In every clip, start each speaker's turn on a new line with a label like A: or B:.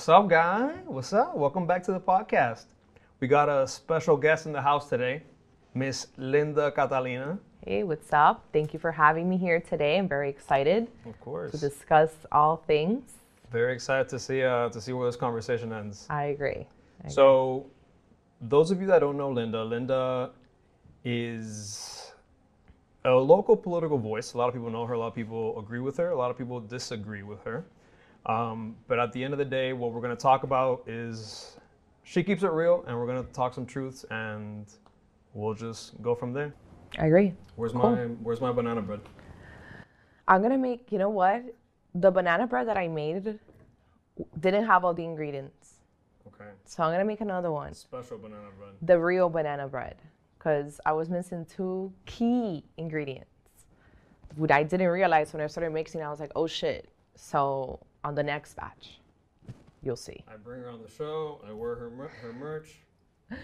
A: What's up, guy? What's up? Welcome back to the podcast. We got a special guest in the house today, Miss Linda Catalina.
B: Hey, what's up? Thank you for having me here today. I'm very excited
A: Of course.
B: to discuss all things.
A: Very excited to see uh, to see where this conversation ends.
B: I agree. I
A: So, those of you that don't know Linda, Linda is a local political voice. A lot of people know her. A lot of people agree with her. A lot of people disagree with her. Um, but at the end of the day, what we're going to talk about is she keeps it real, and we're going to talk some truths, and we'll just go from there.
B: I agree.
A: Where's
B: Cool.
A: my Where's my banana bread?
B: I'm gonna make. You know what? The banana bread that I made didn't have all the ingredients,
A: Okay,
B: so I'm gonna make another one.
A: special banana bread.
B: The real banana bread, because I was missing two key ingredients. What I didn't realize when I started mixing, I was like, oh shit. So on the next batch, you'll see.
A: I bring her on the show. I wear her mer- her merch.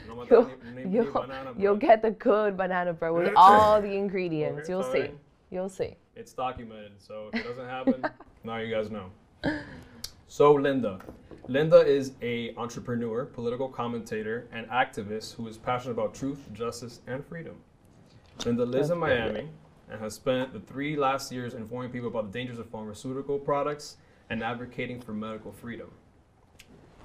B: You'll, you'll, you'll get the good banana bread with all the ingredients.
A: Okay,
B: You'll see. You'll see.
A: It's documented, so if it doesn't happen, now you guys know. So Linda, Linda is a entrepreneur, political commentator, and activist who is passionate about truth, justice, and freedom. Linda lives in
B: That's pretty
A: Miami and has spent the three last years informing people about the dangers of pharmaceutical products and advocating for medical freedom.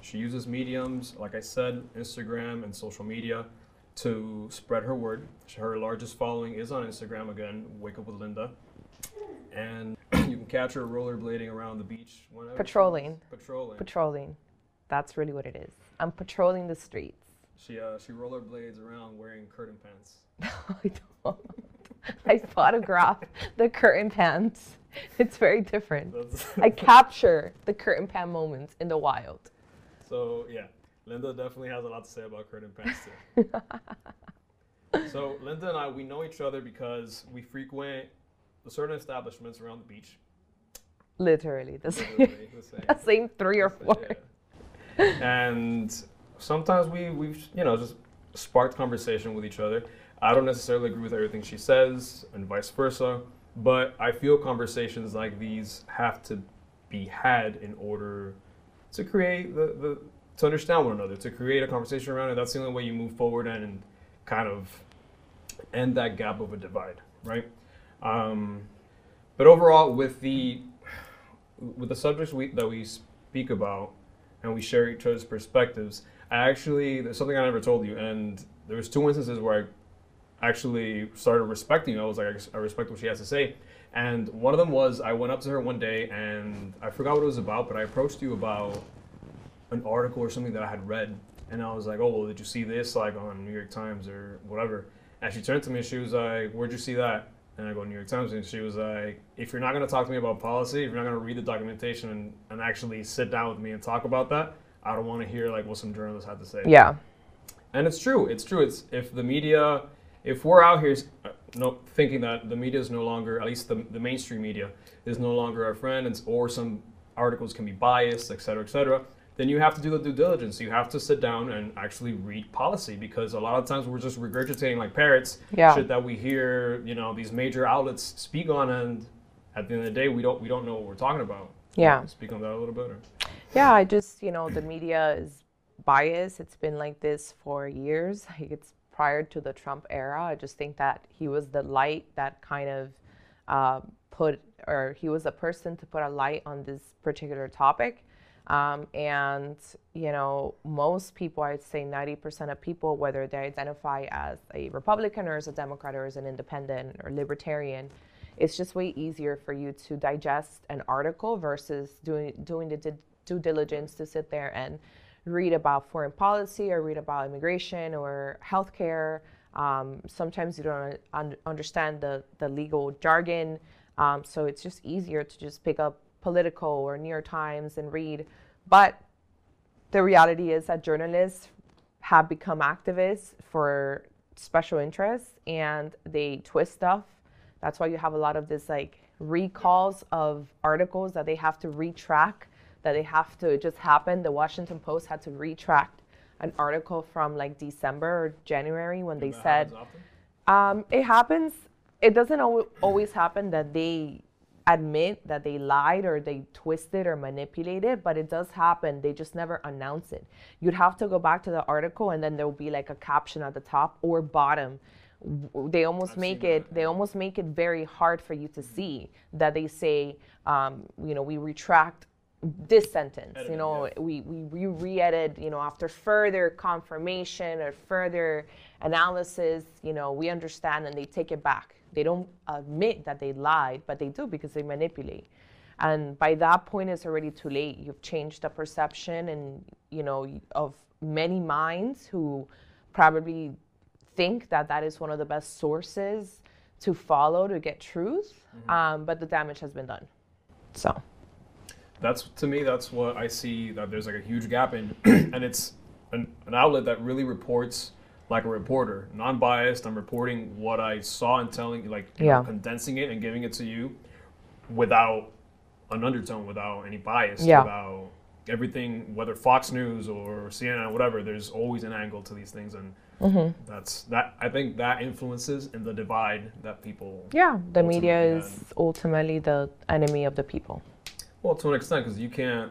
A: She uses mediums, like I said, Instagram and social media, to spread her word. Her largest following is on Instagram again, Wake Up with Linda. And you can catch her rollerblading around the beach whenever.
B: Patrolling.
A: Patrolling.
B: Patrolling. That's really what it is. I'm patrolling the streets.
A: she uh, she rollerblades around wearing curtain pants.
B: I don't. I photograph the curtain pants. It's very different. I capture the curtain pant moments in the wild.
A: so yeah, Linda definitely has a lot to say about curtain pants too. so Linda and I, we know each other because we frequent certain establishments around the beach.
B: Literally, the same,
A: the same.
B: the same three or four.
A: Yeah. And sometimes we we've you know just sparked conversation with each other. I don't necessarily agree with everything she says, and vice versa. But I feel conversations like these have to be had in order to create the, the to understand one another, to create a conversation around it. That's the only way you move forward and kind of end that gap of a divide, right? Um, but overall, with the with the subjects we, that we speak about and we share each other's perspectives, I actually there's something I never told you, and there was two instances where I actually started respecting. I was like, I respect what she has to say, and one of them was I went up to her one day and I forgot what it was about, but I approached you about an article or something that I had read, and I was like, oh well, did you see this like on New York Times or whatever? And she turned to me, and she was like, where'd you see that? And I go New York Times, and she was like, if you're not going to talk to me about policy, if you're not going to read the documentation and, and actually sit down with me and talk about that, I don't want to hear like what some journalists had to say.
B: Yeah.
A: And it's true. It's true. It's if the media, if we're out here uh, no, thinking that the media is no longer, at least the, the mainstream media, is no longer our friend, and, or some articles can be biased, et cetera, et cetera, then you have to do the due diligence. You have to sit down and actually read policy because a lot of times we're just regurgitating like parrots
B: Yeah.
A: shit that we hear, you know, these major outlets speak on, and at the end of the day, we don't we don't know what we're talking about.
B: Yeah.
A: Speak on that a little bit. Or?
B: Yeah, I just, you know, the media is biased. It's been like this for years. Like it's prior to the Trump era. I just think that he was the light that kind of uh, put, or he was a person to put a light on this particular topic. Um, and, you know, most people, I'd say 90% of people, whether they identify as a Republican or as a Democrat or as an independent or libertarian, it's just way easier for you to digest an article versus doing doing the due diligence to sit there and read about foreign policy or read about immigration or healthcare. Um, sometimes you don't un- understand the, the legal jargon, um, so it's just easier to just pick up Politico or New York Times and read. But the reality is that journalists have become activists for special interests and they twist stuff. That's why you have a lot of this like recalls of articles that they have to retract, that they have to it just happen. The Washington Post had to retract an article from like December or January when they said um, it happens. It doesn't al- always happen that they admit that they lied or they twisted or manipulated, but it does happen. They just never announce it. You'd have to go back to the article and then there'll be like a caption at the top or bottom. They almost
A: I've
B: make it
A: that,
B: they almost make it very hard for you to see that they say um, you know we retract this sentence you know
A: yeah.
B: we, we, we re-edit you know after further confirmation or further analysis you know we understand and they take it back. They don't admit that they lied but they do because they manipulate. And by that point it's already too late. You've changed the perception and you know of many minds who probably think that that is one of the best sources to follow to get truth um, but the damage has been done. So
A: that's to me that's what i see that there's like a huge gap in and it's an, an outlet that really reports like a reporter non-biased i'm reporting what i saw and telling like
B: Yeah.
A: condensing it and giving it to you without an undertone without any bias
B: Yeah.
A: without everything whether fox news or cnn or whatever there's always an angle to these things and
B: Mm-hmm.
A: that's that i think that influences in the divide that people
B: yeah the media is ultimately the enemy of the people
A: Well, to an extent, because you can't.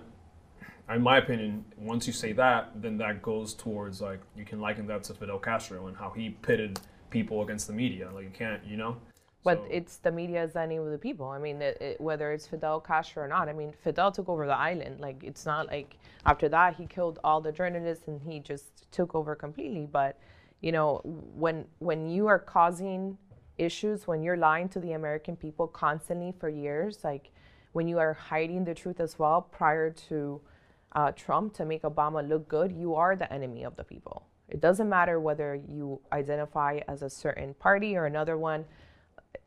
A: In my opinion, once you say that, then that goes towards like you can liken that to Fidel Castro and how he pitted people against the media. Like you can't, you know.
B: But
A: So-
B: it's the media is the enemy of the people. I mean, it, it, whether it's Fidel Castro or not. I mean, Fidel took over the island. Like, it's not like after that he killed all the journalists and he just took over completely. But, you know, when when you are causing issues, when you're lying to the American people constantly for years, like when you are hiding the truth as well prior to uh, Trump to make Obama look good, you are the enemy of the people. It doesn't matter whether you identify as a certain party or another one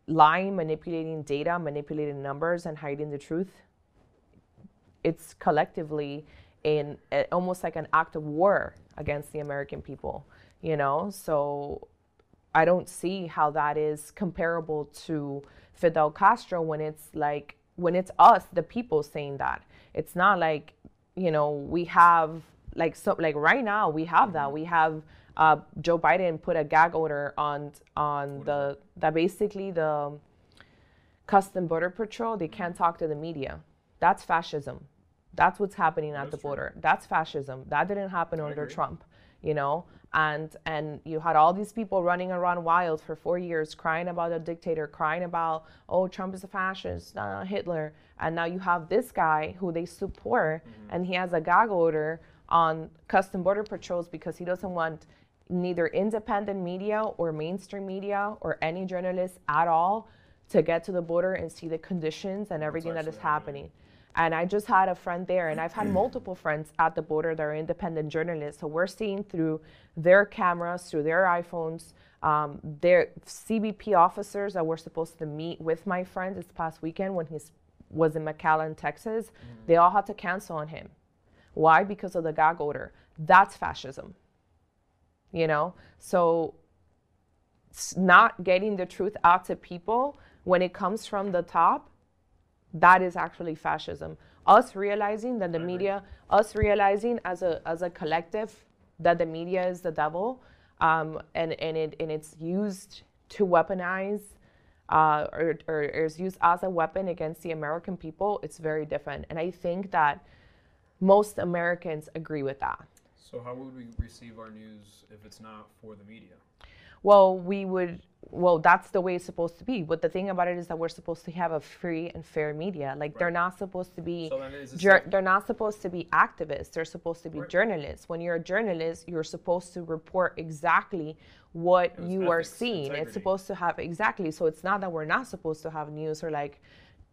B: lying, manipulating data, manipulating numbers, and hiding the truth, it's collectively in a, almost like an act of war against the American people, you know? So I don't see how that is comparable to Fidel Castro when it's like, when it's us, the people saying that. It's not like, you know, we have like so like right now we have that. We have uh, Joe Biden put a gag order on on the that basically the custom border patrol they can't talk to the media. That's fascism. That's what's happening at
A: That's
B: the
A: true.
B: border. That's fascism. That didn't happen under
A: agree.
B: trump you know and and you had all these people running around wild for four years crying about a dictator crying about oh trump is a fascist uh, hitler and now you have this guy who they support and he has a gag order on custom border patrols because he doesn't want neither independent media or mainstream media or any journalists at all to get to the border and see the conditions and everything that is
A: happening.
B: happening. And I just had a friend there, and I've had multiple friends at the border that are independent journalists. So we're seeing through their cameras, through their iPhones, um, their CBP officers that were supposed to meet with my friend this past weekend when he was in McAllen, Texas. They all had to cancel on him. Why? Because of the gag order. That's fascism. You know? So not getting the truth out to people when it comes from the top, that is actually fascism. Us realizing that the media, us realizing as a as a collective that the media is the devil, um, and and it and it's used to weaponize, uh, or, or is used as a weapon against the American people. It's very different, and I think that most Americans agree with that.
A: So how would we receive our news if it's not for the media?
B: Well, we would. Well, that's the way it's supposed to be. But the thing about it is that we're supposed to have a free and fair media. Like they're not supposed to be.
A: So then is it
B: jour-
A: safe-
B: they're not supposed to be activists. They're supposed to be
A: Right.
B: journalists. When you're a journalist, you're supposed to report exactly what you are seeing.
A: integrity.
B: It's supposed to have exactly. So it's not that we're not supposed to have news or like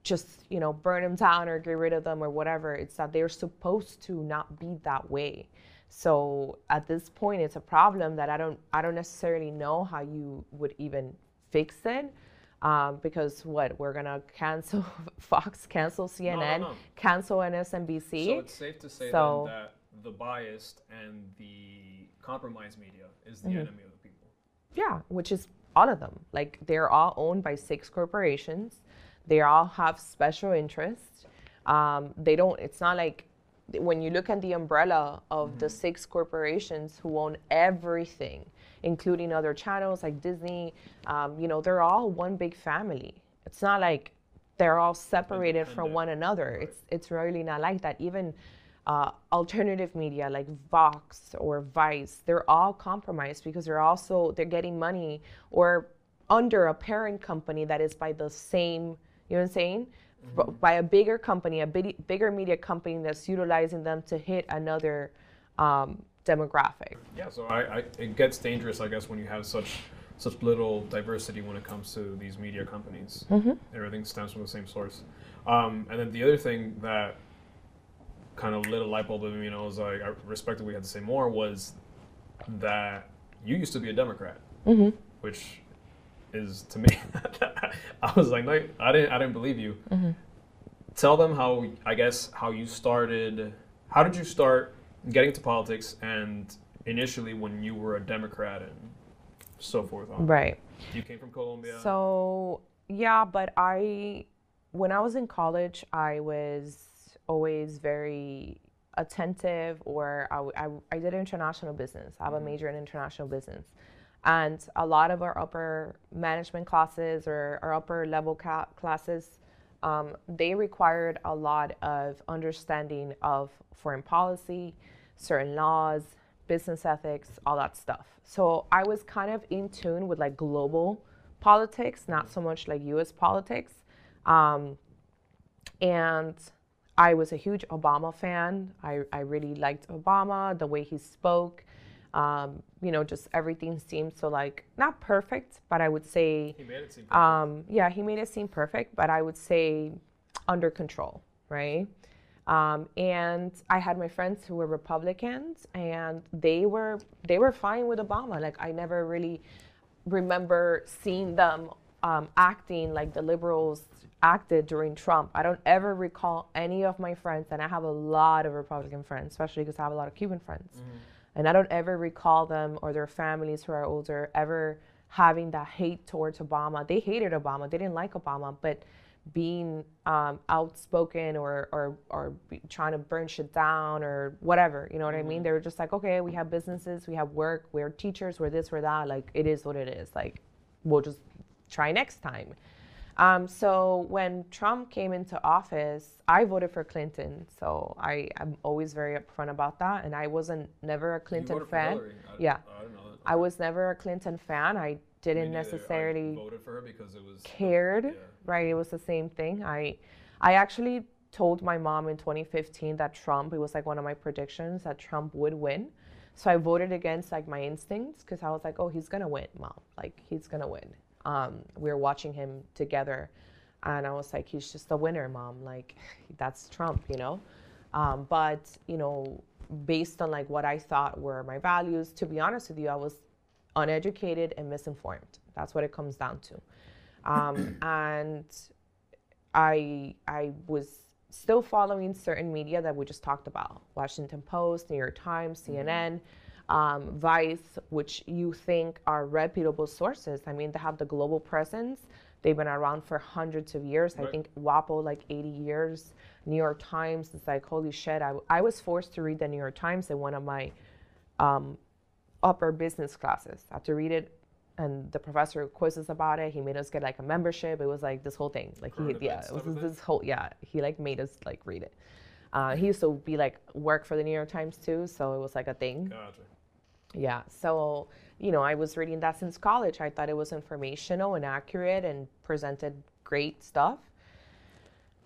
B: just you know burn them down or get rid of them or whatever. It's that they're supposed to not be that way. So at this point, it's a problem that I don't I don't necessarily know how you would even fix it. Um, because what we're gonna cancel Fox, cancel CNN,
A: no.
B: cancel MSNBC.
A: So it's safe to say
B: So-
A: then that the biased and the compromised media is the
B: Mm-hmm.
A: enemy of the people.
B: Yeah, which is all of them. Like they're all owned by six corporations. They all have special interests. Um, they don't. It's not like when you look at the umbrella of the six corporations who own everything, including other channels like Disney. Um, you know, they're all one big family. It's not like they're all separated from one another.
A: Right.
B: It's it's really not like that. Even uh, alternative media like Vox or Vice, they're all compromised because they're also they're getting money or under a parent company that is by the same. You know what I'm saying? B- By a bigger company, a big, bigger media company that's utilizing them to hit another um, demographic.
A: Yeah, so I, I, it gets dangerous, I guess, when you have such such little diversity when it comes to these media companies.
B: Mm-hmm.
A: Everything stems from the same source. Um, and then the other thing that kind of lit a light bulb in me, and I was like, I respected we had to say more, was that you used to be a Democrat,
B: Mm-hmm.
A: which is to me, I was like, no, I didn't, I didn't believe you.
B: Mm-hmm.
A: Tell them how, I guess, how you started. How did you start getting into politics, and initially when you were a Democrat and so forth on?
B: Right.
A: You came from Colombia.
B: So yeah, but I, when I was in college, I was always very attentive, or I, I did international business. I have a major in international business, and a lot of our upper management classes or our upper level ca- classes, um, they required a lot of understanding of foreign policy, certain laws, business ethics, all that stuff. So I was kind of in tune with like global politics, not so much like US politics. Um, and I was a huge Obama fan. I, I really liked Obama, the way he spoke. Um, you know, just everything seemed so like not perfect, but I would say
A: he made it seem.
B: um, yeah, he made it seem perfect, but I would say under control, right? Um, and I had my friends who were Republicans, and they were they were fine with Obama. Like I never really remember seeing them um, acting like the liberals acted during Trump. I don't ever recall any of my friends, and I have a lot of Republican friends, especially because I have a lot of Cuban friends. And I don't ever recall them or their families who are older ever having that hate towards Obama. They hated Obama. They didn't like Obama, but being um, outspoken or or or trying to burn shit down or whatever, you know what I mean? They were just like, okay, we have businesses, we have work, we're teachers, we're this, we're that. Like it is what it is. Like we'll just try next time. Um, so when Trump came into office, I voted for Clinton. So I am always very upfront about that. And I wasn't never a Clinton fan.
A: I,
B: Yeah.
A: I didn't know that.
B: I was never a Clinton fan. I didn't necessarily
A: I voted for her because it was
B: cared,
A: Yeah.
B: right? It was the same thing. I, I actually told my mom in 2015 that Trump. It was like one of my predictions that Trump would win. So I voted against like my instincts because I was like, oh, he's gonna win, mom. Like he's gonna win. Um, we were watching him together, and I was like, he's just a winner, mom. Like that's Trump, you know. Um, but you know, based on like what I thought were my values, to be honest with you, I was uneducated and misinformed. That's what it comes down to. Um, and I I was still following certain media that we just talked about: Washington Post, New York Times, CNN, um, Vice, which you think are reputable sources. I mean, they have the global presence. They've been around for hundreds of years. I think WAPO like 80 years. New York Times. It's like holy shit. I, I was forced to read the New York Times in one of my um, upper business classes. I had to read it, and the professor quizzes about it. He made us get like a membership. It was like this whole thing. Like he, yeah, it was this whole yeah. He like made us like read it. Uh, he used to be like work for the New York Times too, so it was like a thing.
A: Gotcha.
B: Yeah. So, you know, I was reading that since college. I thought it was informational and accurate and presented great stuff.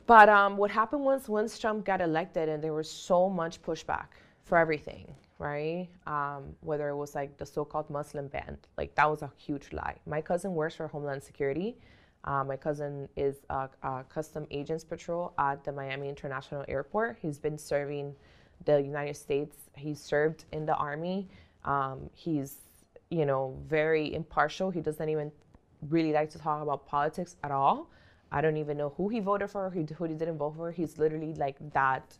B: But um, what happened was once Trump got elected, and there was so much pushback for everything, right? Um, whether it was like the so-called Muslim ban, like that was a huge lie. My cousin works for Homeland Security. Uh, my cousin is a, a custom agents patrol at the Miami International Airport. He's been serving the United States. He served in the army. Um, he's, you know, very impartial. He doesn't even really like to talk about politics at all. I don't even know who he voted for, who, who he didn't vote for. He's literally like that,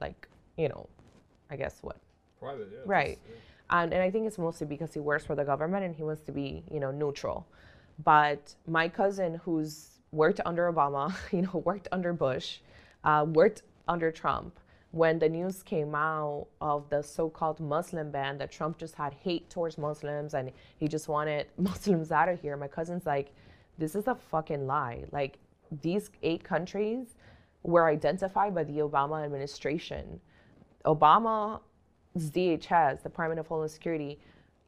B: like, you know, I guess what?
A: Private, yeah.
B: Right.
A: yeah.
B: And, and I think it's mostly because he works for the government and he wants to be, you know, neutral. But my cousin, who's worked under Obama, you know, worked under Bush, uh, worked under Trump, when the news came out of the so-called Muslim ban that Trump just had hate towards Muslims and he just wanted Muslims out of here, my cousin's like, this is a fucking lie. Like these eight countries were identified by the Obama administration. Obama's DHS, Department of Homeland Security,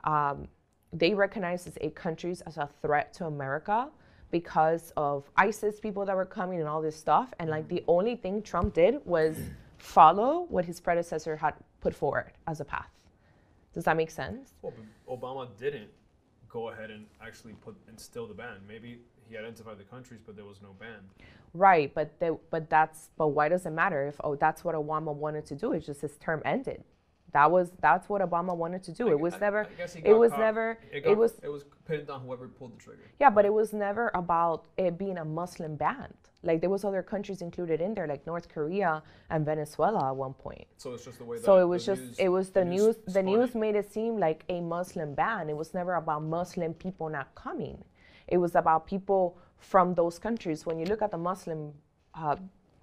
B: um, they recognize these eight countries as a threat to America because of ISIS people that were coming and all this stuff. And like the only thing Trump did was follow what his predecessor had put forward as a path. Does that make sense?
A: Well, Obama didn't go ahead and actually put instill the ban. Maybe he identified the countries, but there was no ban.
B: Right, but the, but that's but why does it matter if oh that's what Obama wanted to do? It's just his term ended. That was that's what Obama wanted to do.
A: I-
B: it was
A: I-
B: never.
A: I guess he
B: It was
A: caught-
B: never.
A: It,
B: It, was
A: It was pitted on whoever pulled the trigger.
B: yeah, but it was never about it being a Muslim ban. Like there was other countries included in there, like North Korea and Venezuela at one point.
A: So it's just the way. That so
B: it was
A: the
B: just
A: news-
B: it was the news the
A: spun
B: news made it seem like a Muslim ban. It was never about Muslim people not coming. It was about people from those countries. When you look at the Muslim uh,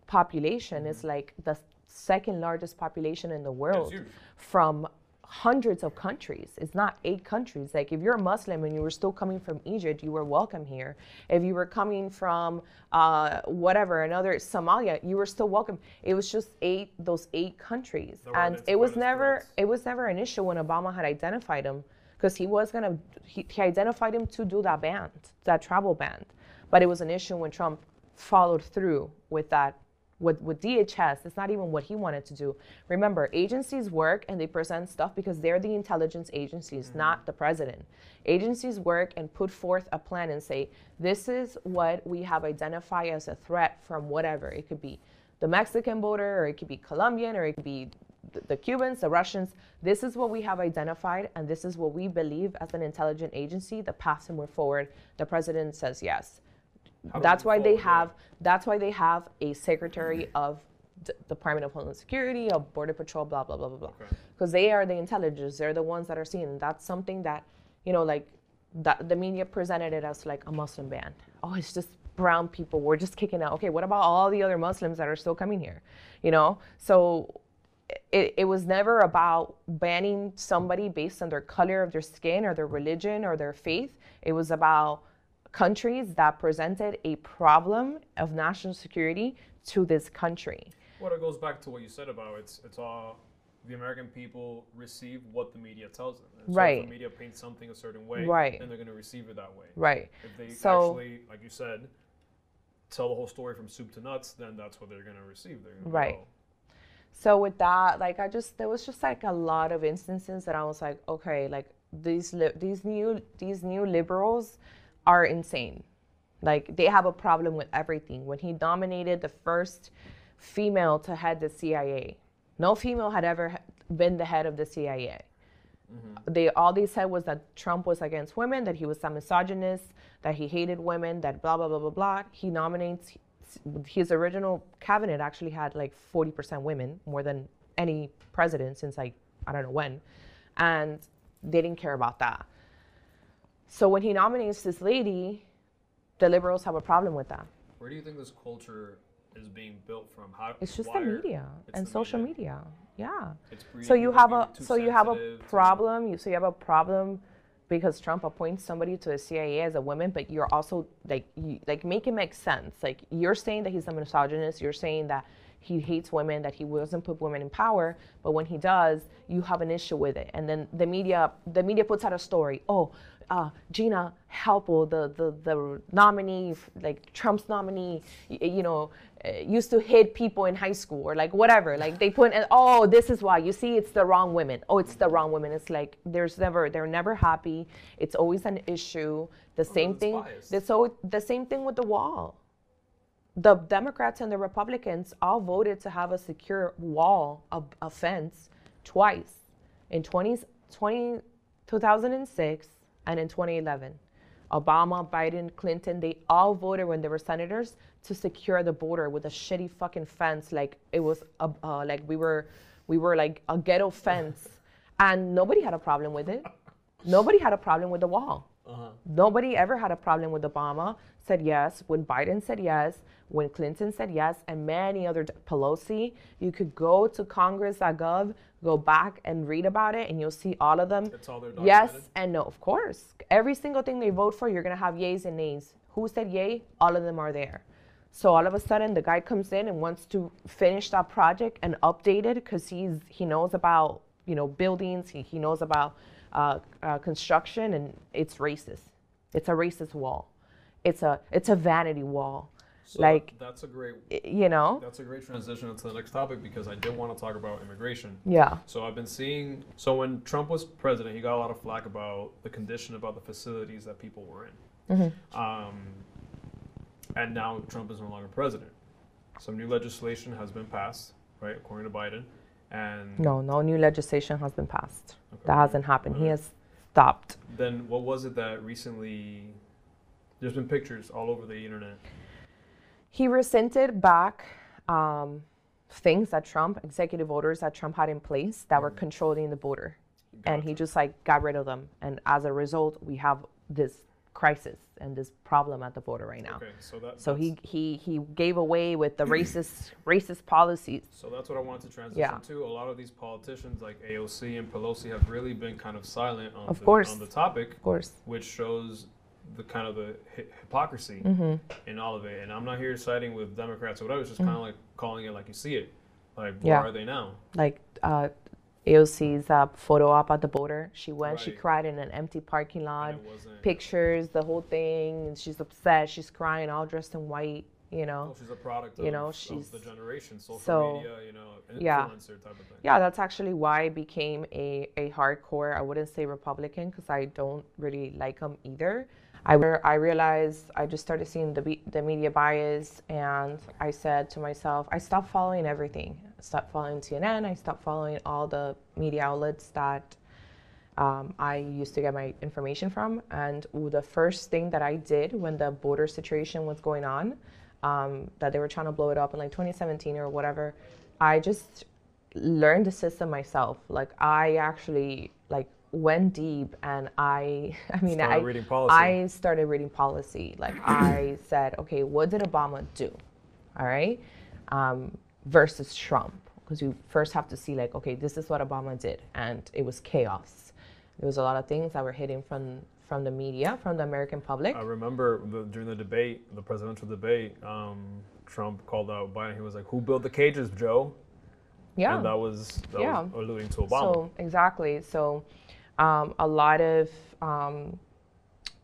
B: population, it's like the second largest population in the world from hundreds of countries. It's not eight countries. Like if you're a Muslim and you were still coming from Egypt, you were welcome here. If you were coming from uh, whatever another Somalia, you were still welcome. It was just eight those eight countries,
A: were
B: and it was never it was never an issue when Obama had identified him because he was gonna he, he identified him to do that ban, that travel ban, but it was an issue when Trump followed through with that with, with DHS, it's not even what he wanted to do. Remember, agencies work and they present stuff because they're the intelligence agencies, mm-hmm. not the president. Agencies work and put forth a plan and say, this is what we have identified as a threat from whatever. It could be the Mexican border, or it could be Colombian, or it could be the, Cubans, the Russians. This is what we have identified, and this is what we believe as an intelligent agency. The path to move forward, the president says yes that's why they
A: that?
B: have that's why they have a secretary of D- Department of Homeland Security, of Border Patrol, blah blah blah blah blah.
A: Okay.
B: Because they are the intelligence. They're the ones that are seen. That's something that you know, like that the media presented it as like a Muslim ban. Oh, it's just brown people. We're just kicking out. Okay, what about all the other Muslims that are still coming here? You know, so. It, it was never about banning somebody based on their color of their skin or their religion or their faith. It was about countries that presented a problem of national security to this country.
A: Well, it goes back to what you said about it's it's all the American people receive what the media tells them. And so
B: Right.
A: if the media paints something a certain way,
B: Right.
A: then they're going to receive it that way.
B: Right.
A: If they
B: So-
A: actually, like you said, tell the whole story from soup to nuts, then that's what they're going to receive. They're gonna
B: Right.
A: "Oh,
B: So with that, like I just there was just like a lot of instances that I was like, okay, like these li- these new these new liberals are insane. Like they have a problem with everything. When he nominated the first female to head the CIA, no female had ever been the head of the CIA. Mm-hmm. They all they said was that Trump was against women, that he was a misogynist, that he hated women, that blah blah blah blah blah. He nominates his original cabinet actually had like 40% women, more than any president since like I don't know when, and they didn't care about that. So when he nominates this lady, the liberals have a problem with that.
A: Where do you think this culture is being built from? How
B: It's just the media and
A: the
B: social media. Yeah.
A: It's
B: So you have a so you have a problem. You so you have a problem because Trump appoints somebody to the CIA as a woman, but you're also like you, like make it make sense. Like you're saying that he's a misogynist. You're saying that he hates women, that he doesn't put women in power, but when he does, you have an issue with it. And then the media the media puts out a story. Oh, uh, Gina Haspel, the, the the nominee, like Trump's nominee, y- you know, uh, used to hit people in high school or like whatever. Like they put, in, oh, this is why. You see, it's the wrong women. Oh, it's the wrong women. It's like there's never, they're never happy. It's always an issue. The same
A: it's
B: thing. the- So the same thing with the wall. The Democrats and the Republicans all voted to have a secure wall, a, a fence, twice in 20, 20, 2006 and in 2011. Obama, Biden, Clinton, they all voted when they were senators to secure the border with a shitty fucking fence, like it was a, uh, like we were, we were like a ghetto fence, and nobody had a problem with it. Nobody had a problem with the wall. Uh-huh. Nobody ever had a problem with Obama. Said yes when Biden said yes, when Clinton said yes, and many other Pelosi. You could go to Congress.gov, go back and read about it, and you'll see all of them.
A: It's all
B: Yes and no, of course. Every single thing they vote for, you're gonna have yays and nays. Who said yay? All of them are there. So all of a sudden, the guy comes in and wants to finish that project and update it because he's he knows about you know buildings, he, he knows about uh, uh, construction, and it's racist. It's a racist wall. It's a it's a vanity wall.
A: So
B: like
A: that's a great
B: you know.
A: that's a great transition into the next topic because I did want to talk about immigration.
B: Yeah.
A: So I've been seeing. So when Trump was president, he got a lot of flack about the condition about the facilities that people were in.
B: Mm-hmm.
A: Um, and now Trump is no longer president. Some new legislation has been passed, right, according to Biden. And
B: No, no new legislation has been passed.
A: Okay.
B: That hasn't happened. He has stopped.
A: then what was it that recently? There's been pictures all over the internet.
B: He resented back um, things that Trump, executive orders that Trump had in place that were controlling the border. And he just like got rid of them. And as a result, we have this crisis and this problem at the border right now.
A: Okay, so that.
B: So he, he, he gave away with the racist racist policies.
A: So that's what I wanted to transition
B: Yeah.
A: to. A lot of these politicians like AOC and Pelosi have really been kind of silent on,
B: Of
A: the,
B: course.
A: on the topic,
B: Of course.
A: which shows the kind of the hypocrisy
B: Mm-hmm.
A: in all of it. And I'm not here siding with Democrats or whatever. It's just kind of like calling it like you see it. Like, where.
B: Yeah.
A: are they now?
B: Like uh, AOC's uh, photo op at the border. She went, she cried in an empty parking lot.
A: And it wasn't.
B: pictures, the whole thing. And she's upset. She's crying, all dressed in white. You know.
A: Well, she's a product
B: You
A: of,
B: know,
A: of
B: she's-
A: the generation, social
B: so-
A: media, you know,
B: Yeah.
A: type of thing.
B: Yeah, that's actually why I became a, a hardcore. I wouldn't say Republican because I don't really like them either. I, I realized I just started seeing the, the media bias, and I said to myself, I stopped following everything. I stopped following CNN. I stopped following all the media outlets that um, I used to get my information from. And the first thing that I did when the border situation was going on, um, that they were trying to blow it up in like 2017 or whatever, I just learned the system myself. Like I actually like went deep and I, I mean,
A: Started
B: I,
A: reading policy.
B: I started reading policy. Like I said, okay, what did Obama do? All right, um, versus Trump, because you first have to see like, okay, this is what Obama did, and it was chaos. There was a lot of things that were hidden from from the media, from the American public.
A: I remember the, during the debate, the presidential debate, um, Trump called out Biden. He was like, "Who built the cages, Joe?"
B: yeah.
A: And that was that
B: Yeah.
A: was alluding to Obama.
B: So exactly. So um, a lot of um,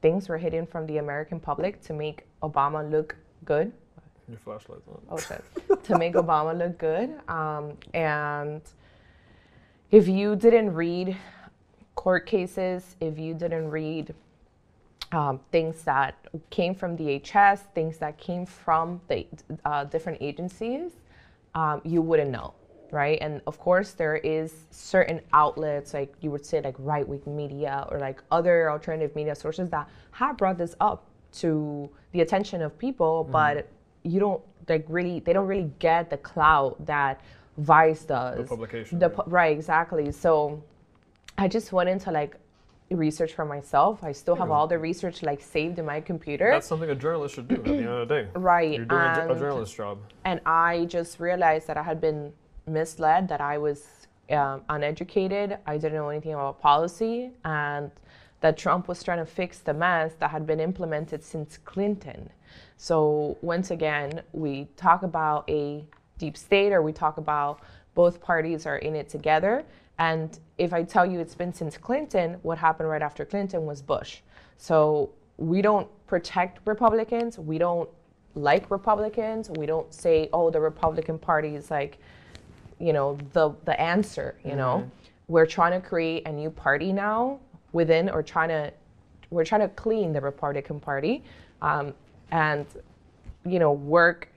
B: things were hidden from the American public to make Obama look good.
A: Your flashlight's on.
B: Oh shit. to make Obama look good. Um, and if you didn't read court cases, if you didn't read um, things that came from DHS, things that came from the uh, different agencies, um, you wouldn't know, right? And of course, there is certain outlets, like you would say, like right-wing media or like other alternative media sources that have brought this up to the attention of people, but you don't like really, they don't really get the clout that Vice does.
A: The publication.
B: The pu- right, exactly. So I just went into like research for myself. I still have all the research like saved in my computer.
A: That's something a journalist should do at the end of the day.
B: right.
A: You're doing a, jo- a journalist job.
B: and I just realized that I had been misled, that I was um, uneducated, I didn't know anything about policy, and that Trump was trying to fix the mess that had been implemented since Clinton. So, once again, we talk about a deep state or we talk about both parties are in it together. And if I tell you it's been since Clinton, what happened right after Clinton was Bush. So, we don't protect Republicans. We don't like Republicans. We don't say, oh, the Republican Party is like, you know, the the answer. You know, we're trying to create a new party now within, or trying to, we're trying to clean the Republican Party, um, and you know, work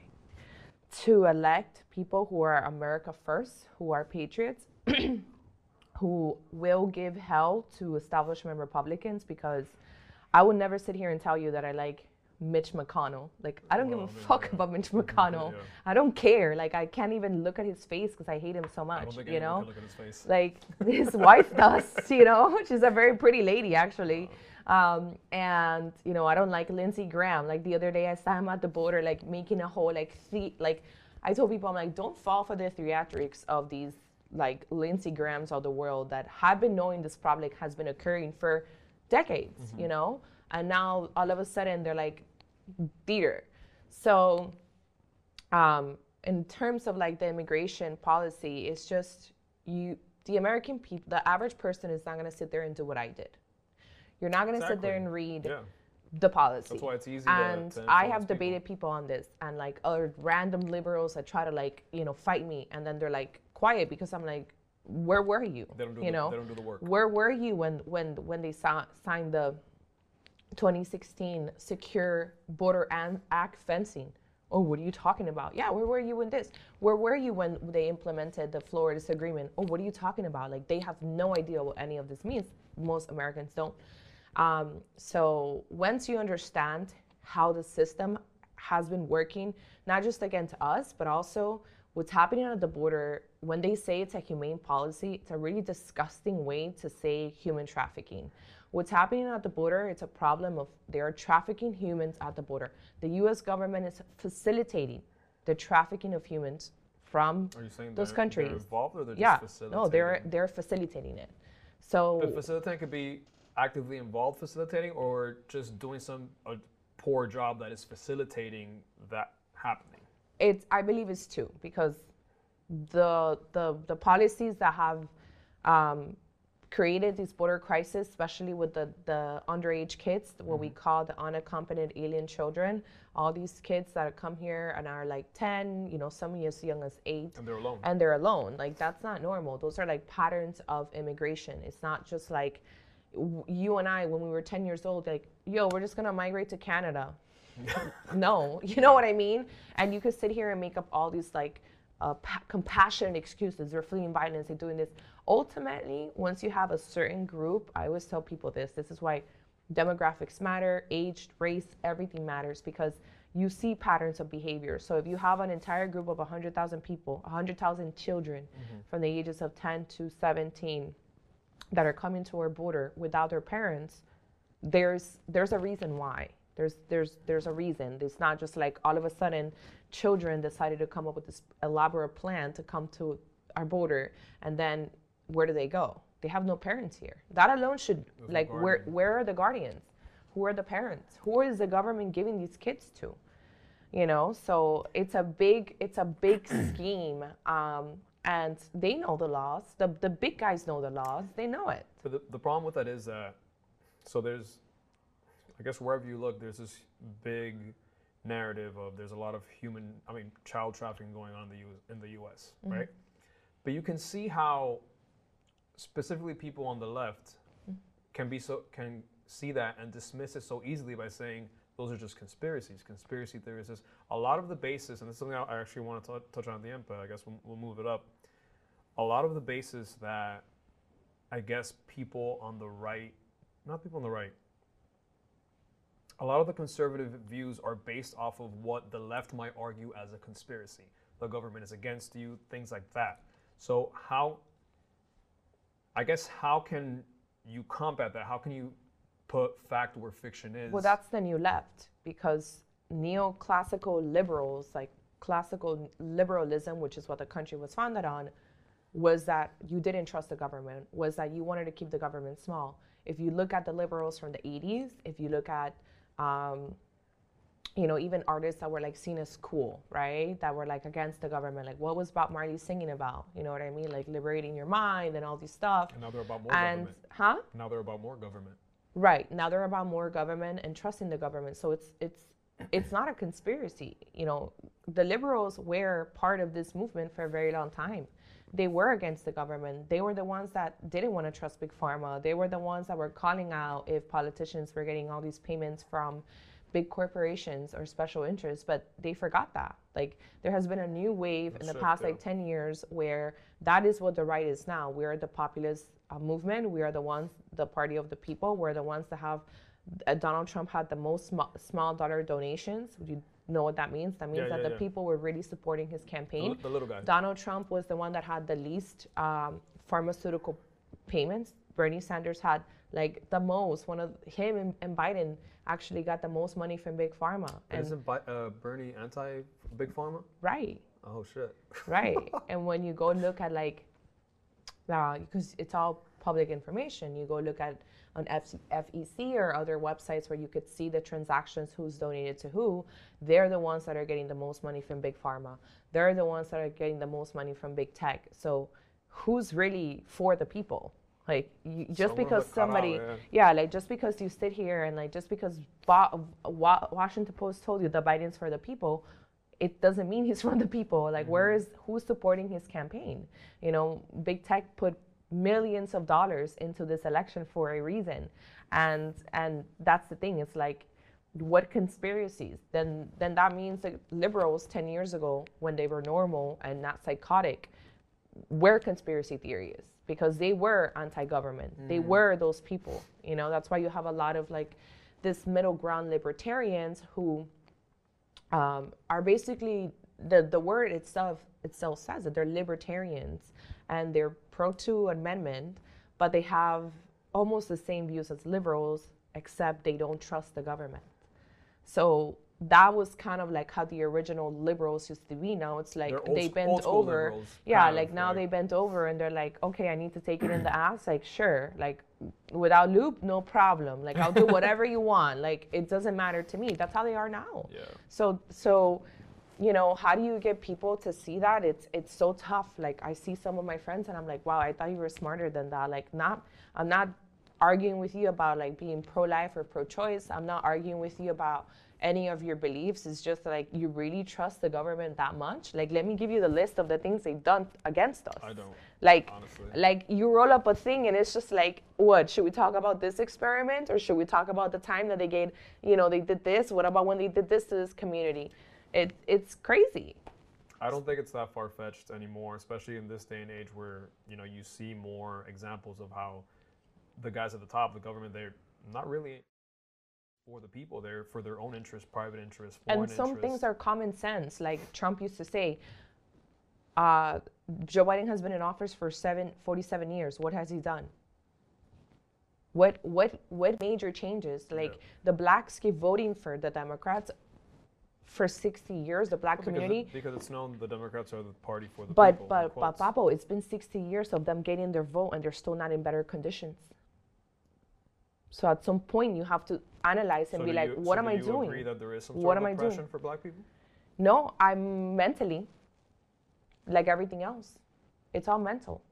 B: to elect people who are America first, who are patriots, who will give hell to establishment Republicans because I would never sit here and tell you that I like Mitch McConnell. Like I don't
A: Well,
B: give
A: I
B: a
A: mean,
B: fuck
A: yeah.
B: about Mitch McConnell.
A: yeah.
B: I don't care. Like I can't even look at his face because I hate him so much. You know,
A: can look at his face.
B: like his wife does. You know, she's a very pretty lady actually. Um, and you know, I don't like Lindsey Graham. Like the other day, I saw him at the border, like making a whole like the like. I told people, I'm like, don't fall for the theatrics of these like Lindsey Grahams of the world that have been knowing this problem has been occurring for decades.
A: Mm-hmm.
B: You know, and now all of a sudden they're like theater. So um, in terms of like the immigration policy, it's just you, the American people, the average person is not going to sit there and do what I did. You're not going to sit there and read
A: Yeah.
B: the policy.
A: That's why it's easy
B: And
A: to
B: I have debated people on this, and like other random liberals that try to like you know fight me, and then they're like quiet because I'm like, where were you?
A: They don't do
B: you
A: the-
B: know,
A: they don't do the work.
B: Where were you when when when they sa- signed the 2016 Secure Border An- Act fencing? Oh, what are you talking about? Yeah, where were you in this? Where were you when they implemented the Flores Agreement? Oh, what are you talking about? Like they have no idea what any of this means. Most Americans don't. Um, so once you understand how the system has been working, not just against us, but also what's happening at the border, when they say it's a humane policy, it's a really disgusting way to say human trafficking. What's happening at the border, it's a problem of they are trafficking humans at the border. The US government is facilitating the trafficking of humans from
A: Are you saying
B: those
A: they're-
B: countries.
A: they're involved or they're
B: yeah,
A: just
B: no, they're
A: facilitating?
B: they're facilitating it. So
A: The facilitator could be actively involved facilitating or just doing some a poor job that is facilitating that happening.
B: It's I believe it's two because the the the policies that have um, created this border crisis, especially with the the underage kids, what we call the unaccompanied alien children, all these kids that come here and are like ten, you know, some as young as eight,
A: And they're alone.
B: and they're alone. Like that's not normal. Those are like patterns of immigration. It's not just like you and I when we were 10 years old like, yo, we're just going to migrate to Canada. no, you know what I mean? And you could sit here and make up all these like uh, pa- compassionate excuses. They're fleeing violence, they're doing this. Ultimately, once you have a certain group, I always tell people this. This is why demographics matter, age, race, everything matters because you see patterns of behavior. So if you have an entire group of 100,000 people, 100,000 children from the ages of 10 to 17 that are coming to our border without their parents, there's there's a reason why. There's there's there's a reason. It's not just like all of a sudden children decided to come up with this elaborate plan to come to our border and then where do they go? They have no parents here. That alone should like where where are the guardians? Who are the parents? Who is the government giving these kids to? You know, so it's a big it's a big scheme. Um, and they know the laws. The the big guys know the laws. They know it.
A: But the, the problem with that is that, so there's, I guess wherever you look, there's this big narrative of there's a lot of human, I mean, child trafficking going on in the, U, in the U.S.,
B: Mm-hmm.
A: right? But you can see how specifically people on the left can be so, can see that and dismiss it so easily by saying those are just conspiracies, conspiracy theories. A lot of the basis, and this is something I actually want to touch on at the end, but I guess we'll, we'll move it up. A lot of the basis that I guess people on the right, not people on the right, a lot of the conservative views are based off of what the left might argue as a conspiracy. The government is against you, things like that. So, how, I guess, how can you combat that? How can you put fact where fiction is?
B: Well, that's the new left because neoclassical liberals, like classical liberalism, which is what the country was founded on, was that you didn't trust the government, was that you wanted to keep the government small. If you look at the liberals from the 80s, if you look at, um, you know, even artists that were like seen as cool, right? That were like against the government. Like, what was Bob Marley singing about? You know what I mean? Like liberating your mind and all these stuff.
A: and now they're about more
B: And,
A: government.
B: huh?
A: Now they're about more government.
B: Right. Now they're about more government and trusting the government. So it's it's it's not a conspiracy. You know, the liberals were part of this movement for a very long time. They were against the government. They were the ones that didn't want to trust big pharma. They were the ones that were calling out if politicians were getting all these payments from big corporations or special interests, but they forgot that. Like there has been a new wave in the past
A: yeah.
B: like 10 years where that is what the right is now. We are the populist uh, movement. We are the ones, the party of the people. We're the ones that have. Uh, Donald Trump had the most sm- small dollar donations. Do you know what that means? That means
A: Yeah,
B: that
A: yeah,
B: the
A: yeah.
B: people were really supporting his campaign.
A: li- the little guy.
B: Donald Trump was the one that had the least um, pharmaceutical payments. Bernie Sanders had like the most. One of him and, and Biden actually got the most money from big pharma. And
A: Isn't Bi- uh, Bernie anti big pharma?
B: right,
A: Oh shit.
B: right. and when you go look at like, because it's all public information. You go look at on FEC or other websites where you could see the transactions, who's donated to who. They're the ones that are getting the most money from big pharma. They're the ones that are getting the most money from big tech. So, who's really for the people? Like you, just because somebody, out, yeah. yeah. like just because you sit here and like just because Bo- Washington Post told you the Biden's for the people, it doesn't mean he's from the people. Like mm-hmm. where is who's supporting his campaign? You know, big tech put millions of dollars into this election for a reason, and and that's the thing. It's like what conspiracies then then that means that liberals 10 years ago when they were normal and not psychotic were conspiracy theories because they were anti-government. Mm. They were those people. You know, that's why you have a lot of like this middle ground libertarians who um, are basically the the word itself itself says that they're libertarians and they're pro to amendment, but they have almost the same views as liberals, except they don't trust the government. So that was kind of like how the original liberals used to be. Now it's like they bent over. Yeah, like now they bent over and they're like, okay, I need to take it in the ass. Like, sure, like without loop, no problem. Like I'll do whatever you want. Like it doesn't matter to me. That's how they are now.
A: Yeah.
B: So so, you know, how do you get people to see that? It's it's so tough. Like I see some of my friends and I'm like, wow, I thought you were smarter than that. Like not, I'm not arguing with you about like being pro-life or pro-choice. I'm not arguing with you about any of your beliefs. It's just like you really trust the government that much. Like, let me give you the list of the things they've done against us.
A: I don't.
B: Like,
A: honestly.
B: like you roll up a thing and it's just like, what? Should we talk about this experiment or should we talk about the time that they gave? You know, they did this. What about when they did this to this community? It it's crazy.
A: I don't think it's that far fetched anymore, especially in this day and age where you know you see more examples of how the guys at the top, of the government, they're not really for the people. They're for their own interest, private interest,
B: and some interest. things are common sense. Like Trump used to say, uh, Joe Biden has been in office for seven, 47 years. What has he done? What what what major changes? Like yeah. the blacks keep voting for the Democrats for 60 years, the black
A: well,
B: community.
A: Because, it, because, it's known the Democrats are the party for the
B: but,
A: people.
B: But but Papo, it's been 60 years of them getting their vote and they're still not in better conditions. So at some point, you have to analyze and so be like, you, what
A: so
B: am
A: do
B: I you doing?
A: Agree that there is some what am I doing? for black people?
B: No, I'm mentally, like everything else. It's all mental.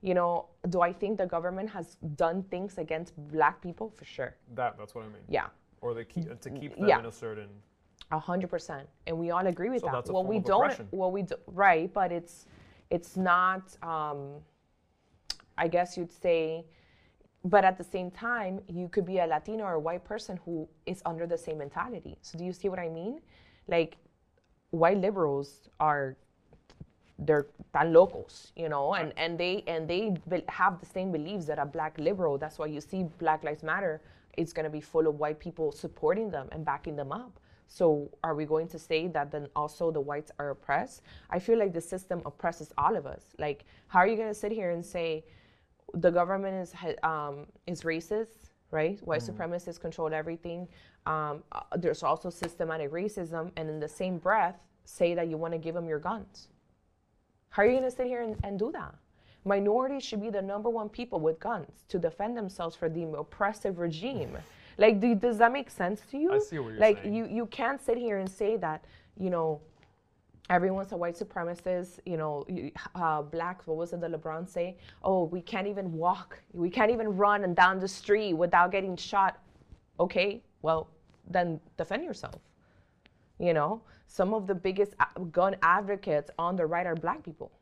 B: You know, do I think the government has done things against black people? For sure.
A: That that's what I mean.
B: Yeah.
A: Or they keep to keep them yeah. in a certain.
B: A hundred percent, and we all agree with
A: so
B: that.
A: That's a
B: well, we don't.
A: Oppression.
B: Well, we do, right, but it's it's not. Um, I guess you'd say but at the same time, you could be a Latino or a white person who is under the same mentality. So do you see what I mean? Like white liberals are they're tan locos, you know, and, and they and they have the same beliefs that a black liberal. That's why you see Black Lives Matter. It's going to be full of white people supporting them and backing them up. So are we going to say that then also the whites are oppressed? I feel like the system oppresses all of us. Like, how are you going to sit here and say? The government is um, is racist, right? White mm. supremacists control everything. Um, uh, there's also systematic racism, and in the same breath, say that you want to give them your guns. How are you going to sit here and, and do that? Minorities should be the number one people with guns to defend themselves for the oppressive regime. Like, do, does that make sense to you?
A: I see what you're
B: like,
A: saying.
B: you you can't sit here and say that you know everyone's a white supremacist, you know, uh, black, what was it that LeBron say? Oh, we can't even walk, we can't even run and down the street without getting shot. Okay, well, then defend yourself. You know, some of the biggest gun advocates on the right are black people.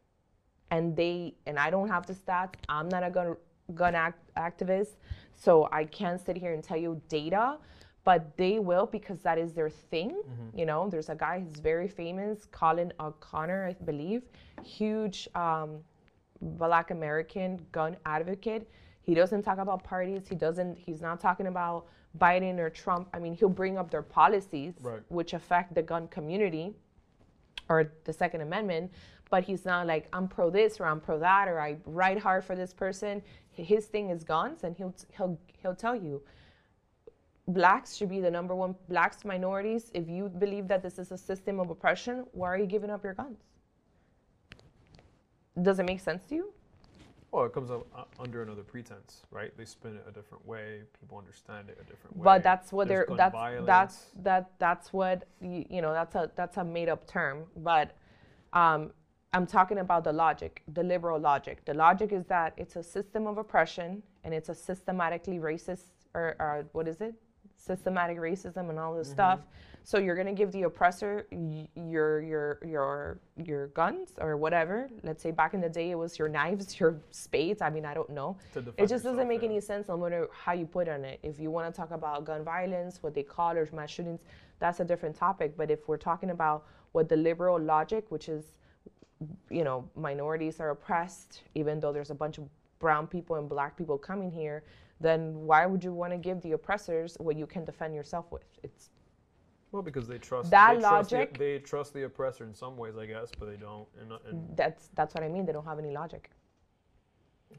B: And they, and I don't have the stats, I'm not a gun, gun act, activist, so I can't sit here and tell you data, but they will because that is their thing. Mm-hmm. You know, there's a guy who's very famous, Colion Noir, I believe, huge um, Black American gun advocate. He doesn't talk about parties. He doesn't. He's not talking about Biden or Trump. I mean, he'll bring up their policies,
A: right.
B: which affect the gun community, or the Second Amendment. But he's not like I'm pro this or I'm pro that or I ride hard for this person. His thing is guns, and he'll he'll he'll tell you blacks should be the number one blacks minorities if you believe that this is a system of oppression why are you giving up your guns does it make sense to you
A: Well, it comes up uh, under another pretense, right? They spin it a different way. People understand it a different way.
B: But that's what
A: There's
B: they're that's
A: violence.
B: that's that that's what you, you know that's a that's a made up term. But um, I'm talking about the logic, the liberal logic. The logic is that it's a system of oppression and it's a systematically racist or, or what is it? Systematic racism and all this stuff. So you're gonna give the oppressor y- your your your your guns or whatever. Let's say back in the day it was your knives, your spades. I mean I don't know. It just doesn't make
A: yeah.
B: any sense no matter how you put on it. If you want to talk about gun violence, what they call it, or mass shootings, that's a different topic. But if we're talking about what the liberal logic, which is, you know, minorities are oppressed, even though there's a bunch of brown people and black people coming here, then why would you want to give the oppressors what you can defend yourself with? It's
A: Well, because they trust
B: That
A: they trust the-
B: logic-
A: they trust the oppressor in some ways, I guess, but they don't. And, and
B: that's that's what I mean. They don't have any logic.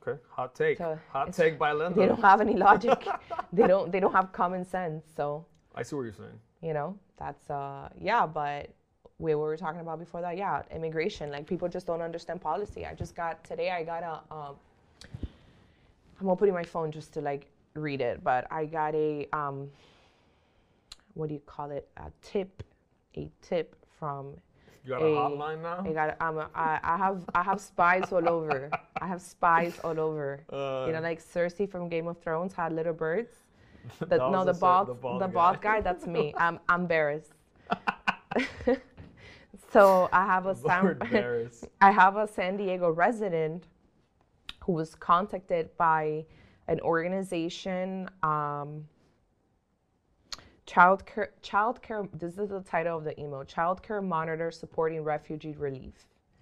A: okay, hot take,
B: So
A: hot take by Linda.
B: They don't have any logic. they don't they don't have common sense. So
A: I see what you're saying.
B: you know that's uh yeah but we were talking about before that yeah immigration like people just don't understand policy i just got today i got a um i'm opening my phone just to like read it but i got a um what do you call it a tip a tip from
A: You got a
B: a-
A: hotline now?
B: I got I'm a, I, I have I have spies all over. I have spies all over. you know,
A: Uh,
B: like Cersei from Game of Thrones had little birds. The, no, the
A: the
B: bald,
A: the bald
B: bald,
A: guy.
B: guy. That's me. I'm, I'm Varys. so I have a San, I have a San Diego resident who was contacted by an organization, um, child care, child care. This is the title of the email: Child Care Monitor Supporting Refugee Relief.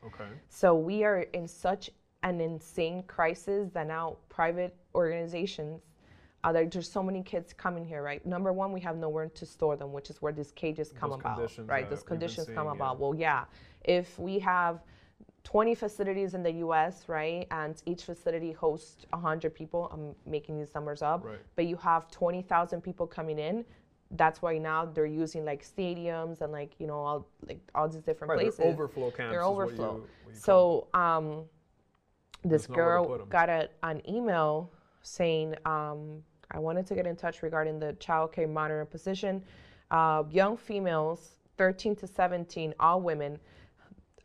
A: Okay.
B: So we are in such an insane crisis that now private organizations, uh, like there's so many kids coming here, right? Number one, we have nowhere to store them, which is where these cages come
A: Those
B: about, right? Those conditions come
A: seeing, yeah.
B: about. Well, yeah, if we have 20 facilities in the U.S., right, and each facility hosts 100 people, I'm making these numbers up,
A: Right.
B: but you have 20,000 people coming in. That's why now they're using like stadiums and like you know all like all these different
A: Right,
B: places
A: they're overflow camps.
B: they're
A: is what you-
B: overflow.
A: what you
B: So um, this
A: There's nowhere to put
B: girl got a, an email saying, um, I wanted to get in touch regarding the child care monitor position. Uh, young females, 13 to 17, all women,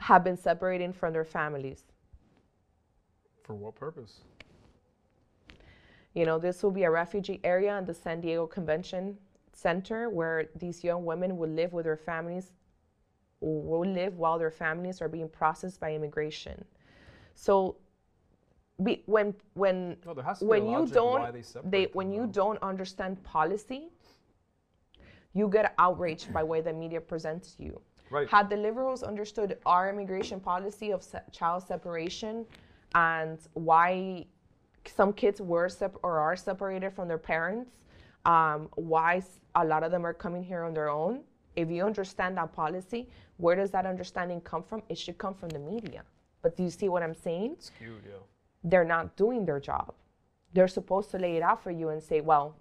B: have been separated from their families.
A: For what purpose?
B: You know, this will be a refugee area in the San Diego Convention Center where these young women will live with their families, will live while their families are being processed by immigration. So, be, when when
A: No, there has to be
B: when you don't
A: they separate
B: they
A: them,
B: when you
A: though.
B: don't understand policy, you get outraged by way the media presents you.
A: Right.
B: Had the liberals understood our immigration policy of se- child separation and why some kids were sep- or are separated from their parents, um, why s- a lot of them are coming here on their own. If you understand that policy, where does that understanding come from? It should come from the media. But do you see what I'm saying?
A: Skewed, yeah.
B: they're not doing their job. They're supposed to lay it out for you and say, well,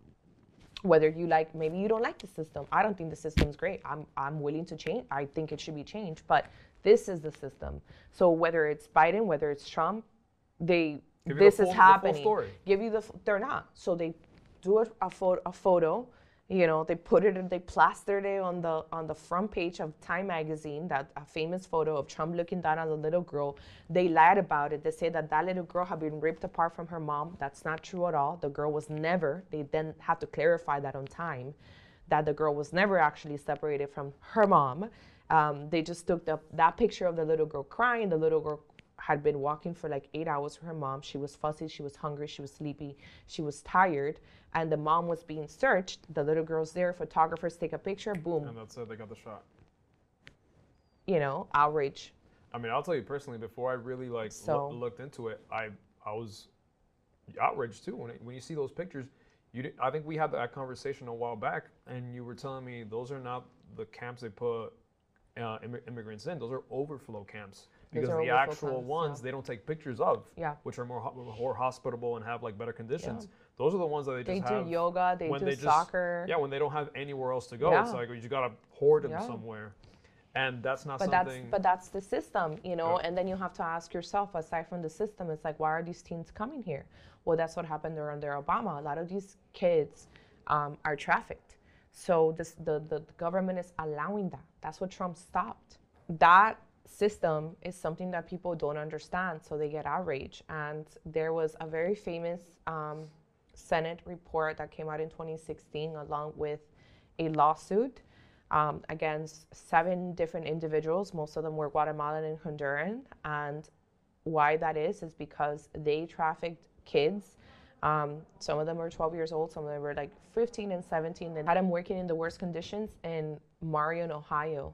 B: whether you like, maybe you don't like the system. I don't think the system's great. I'm, I'm willing to change. I think it should be changed, but this is the system. So whether it's Biden, whether it's Trump, they
A: Give you the
B: this
A: full-
B: is
A: the
B: happening.
A: story.
B: Give you the they're not. So they do a, a, photo, a photo. You know, they put it, they plastered it on the on the front page of Time magazine. That a famous photo of Trump looking down on the little girl. They lied about it. They say that that little girl had been ripped apart from her mom. That's not true at all. The girl was never. They then have to clarify that on Time, that the girl was never actually separated from her mom. Um, they just took the, that picture of the little girl crying. The little girl had been walking for like eight hours with her mom. She was fussy, she was hungry, she was sleepy, she was tired, and the mom was being searched. The little girl's there, photographers take a picture, boom,
A: And that's it. They got the shot.
B: you know, outrage.
A: I mean, I'll tell you personally. Before I really like
B: So-
A: loo- looked into it, I I was outraged too when it, when you see those pictures. You, di- I think we had that conversation a while back, and you were telling me those are not the camps they put uh, immi- immigrants in. Those are overflow camps because the actual ones
B: yeah.
A: they don't take pictures of,
B: Yeah.
A: which are more more hospitable and have like better conditions. Those are the ones that they
B: They
A: just
B: do
A: have
B: yoga, they
A: when
B: do
A: they just-
B: soccer.
A: yeah, when they don't have anywhere else to go, it's like you gotta hoard them
B: Yeah.
A: somewhere.
C: and that's not
B: but
C: something.
B: that's but that's the system you know
C: Yeah.
B: and then you have to ask yourself aside from the system it's like why are these teens coming here well that's what happened their obama a lot of these kids um, are trafficked so this the, the government is allowing that that's what trump stopped that system is something that people don't understand so they get outraged and there was a very famous um, senate report that came out in 2016 along with a lawsuit um, against seven different individuals. Most of them were Guatemalan and Honduran. And why that is, is because they trafficked kids. Um, some of them were 12 years old, some of them were like 15 and 17. They had them working in the worst conditions in Marion, Ohio.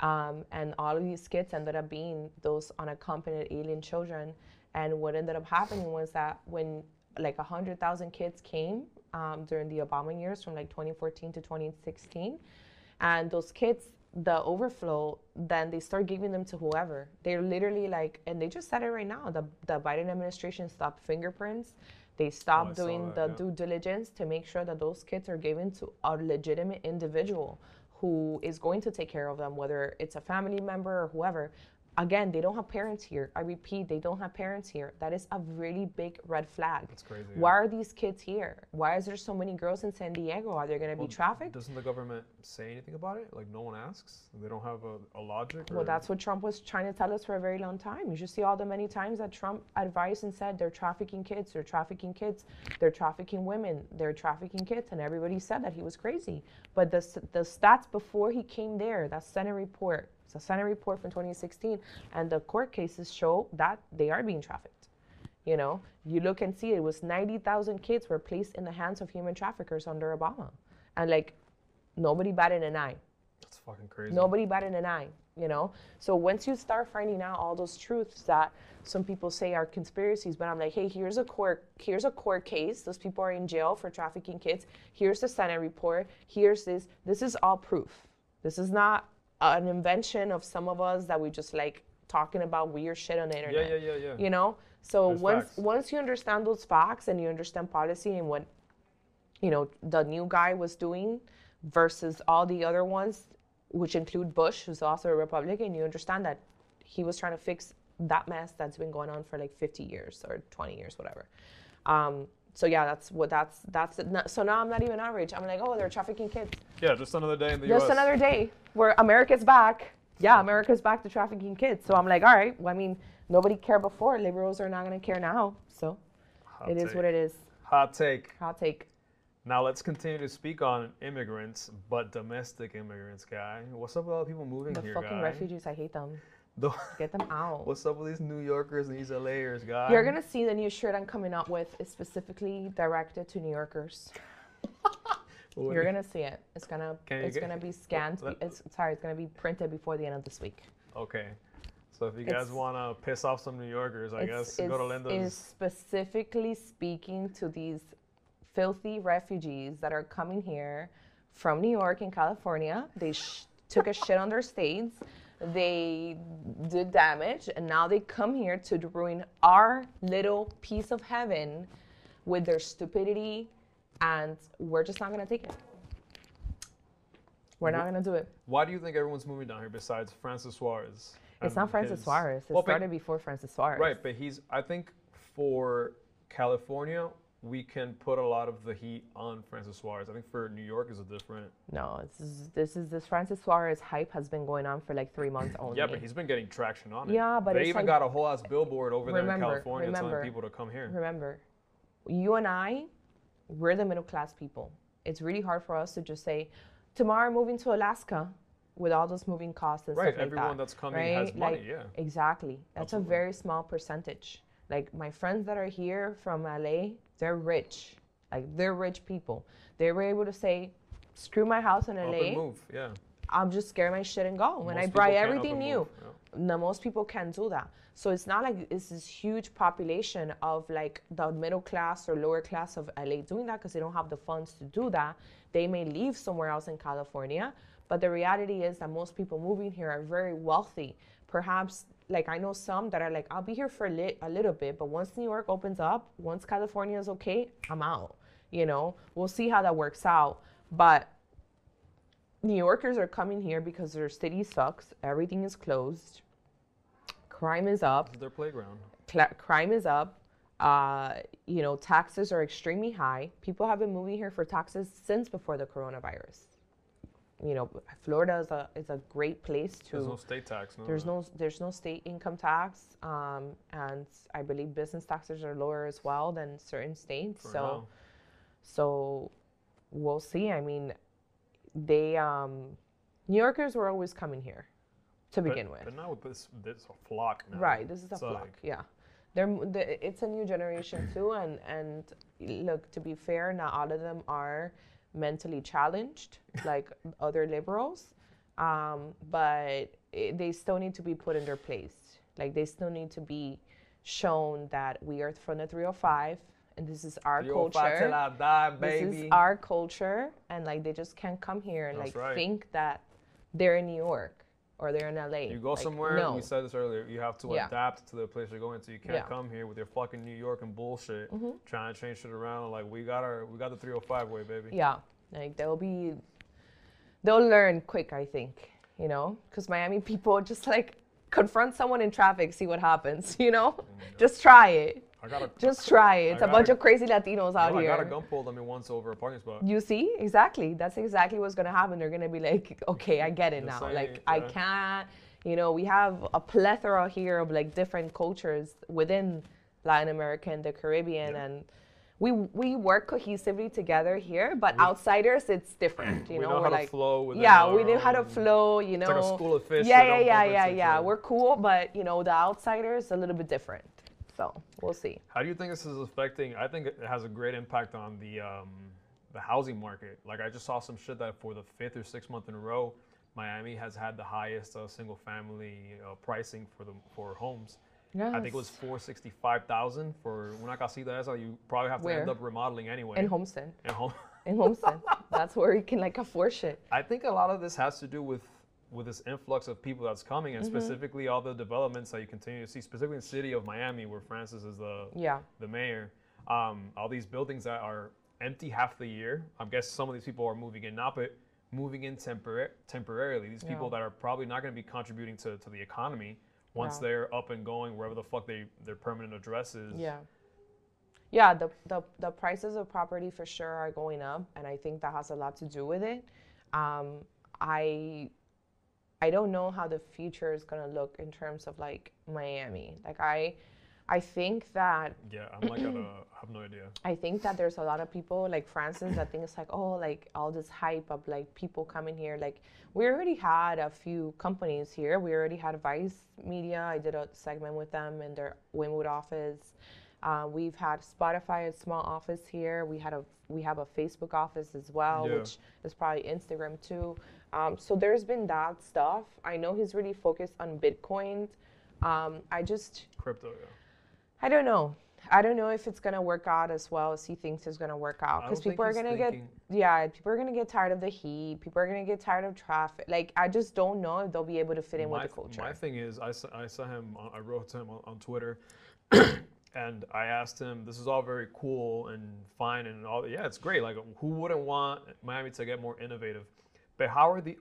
B: Um, and all of these kids ended up being those unaccompanied alien children. And what ended up happening was that when like 100,000 kids came um, during the Obama years from like 2014 to 2016, and those kids the overflow then they start giving them to whoever they're literally like and they just said it right now the, the biden administration stopped fingerprints they stopped
A: saw
B: doing
A: that,
B: the
A: yeah.
B: due diligence to make sure that those kids are given to a legitimate individual who is going to take care of them whether it's a family member or whoever again they don't have parents here i repeat they don't have parents here that is a really big red flag
A: That's crazy.
B: why are these kids here why is there so many girls in san diego are there going to
C: Well,
B: be trafficked
C: Doesn't the government say anything about it? Like no one asks. They don't have a, a logic.
B: Well, that's what Trump was trying to tell us for a very long time. You should see all the many times that Trump advised and said they're trafficking kids, they're trafficking kids, they're trafficking women, they're trafficking kids, and everybody said that he was crazy. But the, the stats before he came there, that Senate report, it's a Senate report from 2016, and the court cases show that they are being trafficked. You know, you look and see it was 90,000 kids were placed in the hands of human traffickers under Obama. And like, nobody batted an eye.
A: That's fucking crazy.
B: Nobody batted an eye, you know? So once you start finding out all those truths that some people say are conspiracies, but I'm like, hey, here's a court, here's a court case. Those people are in jail for trafficking kids. Here's the Senate report. Here's this. This is all proof. This is not an invention of some of us that we just like talking about weird shit on the
A: Yeah,
B: internet.
A: yeah, yeah, yeah.
B: You know? So
A: There's
B: once
A: facts.
B: once you understand those facts and you understand policy and what you know the new guy was doing versus all the other ones, which include Bush, who's also a Republican, you understand that he was trying to fix that mess that's been going on for like 50 years or 20 years, whatever. Um, so yeah, that's what that's that's it. So now I'm not even outraged. I'm like, oh, they're trafficking kids.
A: Yeah, just another day in the
B: Just
A: U.S.
B: Just another day where America's back. Yeah, America's back to trafficking kids. So I'm like, all right. Well, I mean, nobody cared before. Liberals are not going to care now. So
A: Hot
B: it is
A: take.
B: what it is.
A: Hot take.
B: I'll take.
A: Now let's continue to speak on immigrants, but domestic immigrants, guy. What's up with all the people moving
B: The
A: here,
B: fucking
A: guy?
B: refugees, I hate them.
A: The-
B: Get them out.
A: What's up with these New Yorkers and these LAers, guys?
B: You're gonna see the new shirt I'm coming up with is specifically directed to New Yorkers. You're gonna see it. It's gonna
A: Can
B: it's
A: get-
B: gonna be scanned.
A: let-
B: It's sorry, it's gonna be printed before the end of this week.
A: Okay. So if you guys
B: It's-
A: want to piss off some New Yorkers, I
B: it's,
A: guess go to
B: it's-
A: Linda's.
B: is specifically speaking to these filthy refugees that are coming here from New York and California. They sh- took a shit on their states. They did damage, and now they come here to ruin our little piece of heaven with their stupidity, and we're just not gonna take it. We're not gonna do it.
A: Why do you think everyone's moving down here besides Francis Suarez?
B: It's not Francis
A: his-
B: Suarez. It
A: Well, but-
B: started before Francis Suarez.
A: Right, but he's. I think for California, we can put a lot of the heat on Francis Suarez. I think for New York is a different.
B: No, this is this is this Francis Suarez hype has been going on for like three months only.
A: Yeah, but he's been getting traction on it.
B: Yeah, but
A: they even
B: like-
A: got a whole ass billboard over there in California
B: remember-
A: telling people to come here.
B: Remember, you and I, we're the middle class people. It's really hard for us to just say, tomorrow I'm moving to Alaska with all those moving costs and
A: Right,
B: stuff like
A: everyone
B: that.
A: that's coming has money,
B: Like,
A: yeah.
B: Exactly. That's
A: Absolutely.
B: a very small percentage. Like my friends that are here from LA, they're rich. Like they're rich people. They were able to say, screw my house in
A: Up
B: LA.
A: and move, yeah.
B: I'll just scare my shit and go. When
A: Most
B: I buy everything new,
A: yeah.
B: no, most people can't do that. So it's not like it's this huge population of like the middle class or lower class of LA doing that because they don't have the funds to do that. They may leave somewhere else in California, but the reality is that most people moving here are very wealthy. Perhaps, like I know some that are like, I'll be here for a, lit, a little bit, but once New York opens up, once California is okay, I'm out. You know, we'll see how that works out. But New Yorkers are coming here because their city sucks. Everything is closed. Crime is up.
A: This is their playground.
B: Cla crime is up. Uh, you know, taxes are extremely high. People have been moving here for taxes since before the coronavirus. You know, Florida is a is a great place to.
A: There's no state tax. No.
B: There's no there's no state income tax, um, and I believe business taxes are lower as well than certain states.
A: For
B: so,
A: now.
B: so we'll see. I mean, they um, New Yorkers were always coming here to
A: But-
B: begin with.
A: But now this, this flock now.
B: Right, this is a
A: It's
B: flock.
A: like-
B: yeah, they're it's a new generation too, and and look to be fair, not all of them are mentally challenged like other liberals, um, but it, they still need to be put in their place. Like they still need to be shown that we are from the 305, and this is our culture
A: till I die,
B: this is our culture and like they just can't come here and
A: That's
B: like
A: right.
B: think that they're in New York or they're in LA.
A: You go
B: Like,
A: somewhere,
B: No.
A: we said this earlier, you have to
B: Yeah.
A: adapt to the place you're going to. You can't
B: Yeah. Mm-hmm.
A: come here with your fucking New York and bullshit, trying to change shit around. Like, we got our, we got the 305 way, baby.
B: Yeah, like they'll be, they'll learn quick. I think you know, because Miami people just like confront someone in traffic, see what happens. You know, just try it.
A: I got a,
B: Just try it. It's
A: I
B: a bunch
A: gotta-
B: of crazy Latinos out
A: I
B: here.
A: got a gun pulled on me once over a parking spot.
B: You see, exactly. That's exactly what's gonna happen. They're gonna be like, okay, I get it
A: Just
B: now. Like I
A: yeah.
B: can't, you know, we have a plethora here of like different cultures within Latin America and the Caribbean,
A: Yeah.
B: and we we work cohesively together here. But outsiders, it's different. You
A: we
B: know,
A: know
B: we're
A: how
B: like,
A: to flow with
B: yeah, we know how to flow. You know,
A: It's like a school of fish
B: Yeah, yeah, yeah, yeah, yeah. We're cool, but you know, the outsiders a little bit different. So we'll see.
A: How do you think this is affecting? I think it has a great impact on the um, the housing market. Like I just saw some shit that for the fifth or sixth month in a row, Miami has had the highest uh, single family uh, pricing for the for homes. I think it was
B: Yes.
A: four sixty five thousand for una casita esa. You probably have to end up remodeling anyway.
B: in Homestead.
A: In home.
B: In Homestead, that's where you can like afford shit.
A: I think a lot of this has to do with with this influx of people that's coming, and
B: Mm-hmm.
A: specifically all the developments that you continue to see, specifically in the city of Miami, where Francis is the
B: Yeah.
A: the mayor. Um, all these buildings that are empty half the year. I guess some of these people are moving in not but moving in tempor- temporarily. These people
B: Yeah.
A: that are probably not going to be contributing to, to the economy once
B: Yeah.
A: they're up and going wherever the fuck they their permanent address is.
B: Yeah. Yeah, the, the, the prices of property for sure are going up, and I think that has a lot to do with it. Um, I I don't know how the future is gonna look in terms of like Miami. Like I I think that
A: Yeah, I'm like, gonna have no idea.
B: I think that there's a lot of people like Francis that think it's like oh like all this hype of like people coming here like we already had a few companies here we already had Vice Media I did a segment with them in their Wynwood office uh, we've had Spotify a small office here we had a we have a Facebook office as well
A: Yeah.
B: which is probably Instagram too um, so there's been that stuff I know he's really focused on Bitcoin um, I just
A: Crypto, yeah.
B: I don't know. I don't know if it's gonna work out as well as he thinks it's gonna work out because people are gonna get yeah people are gonna get tired of the heat. People are gonna get tired of traffic. Like I just don't know if they'll be able to fit in
A: my,
B: with the culture.
A: my thing is, I saw, I saw him, I wrote to him on, on Twitter, and I asked him, this is all very cool and fine and all, yeah, it's great. Like, who wouldn't want Miami to get more innovative? But how are the,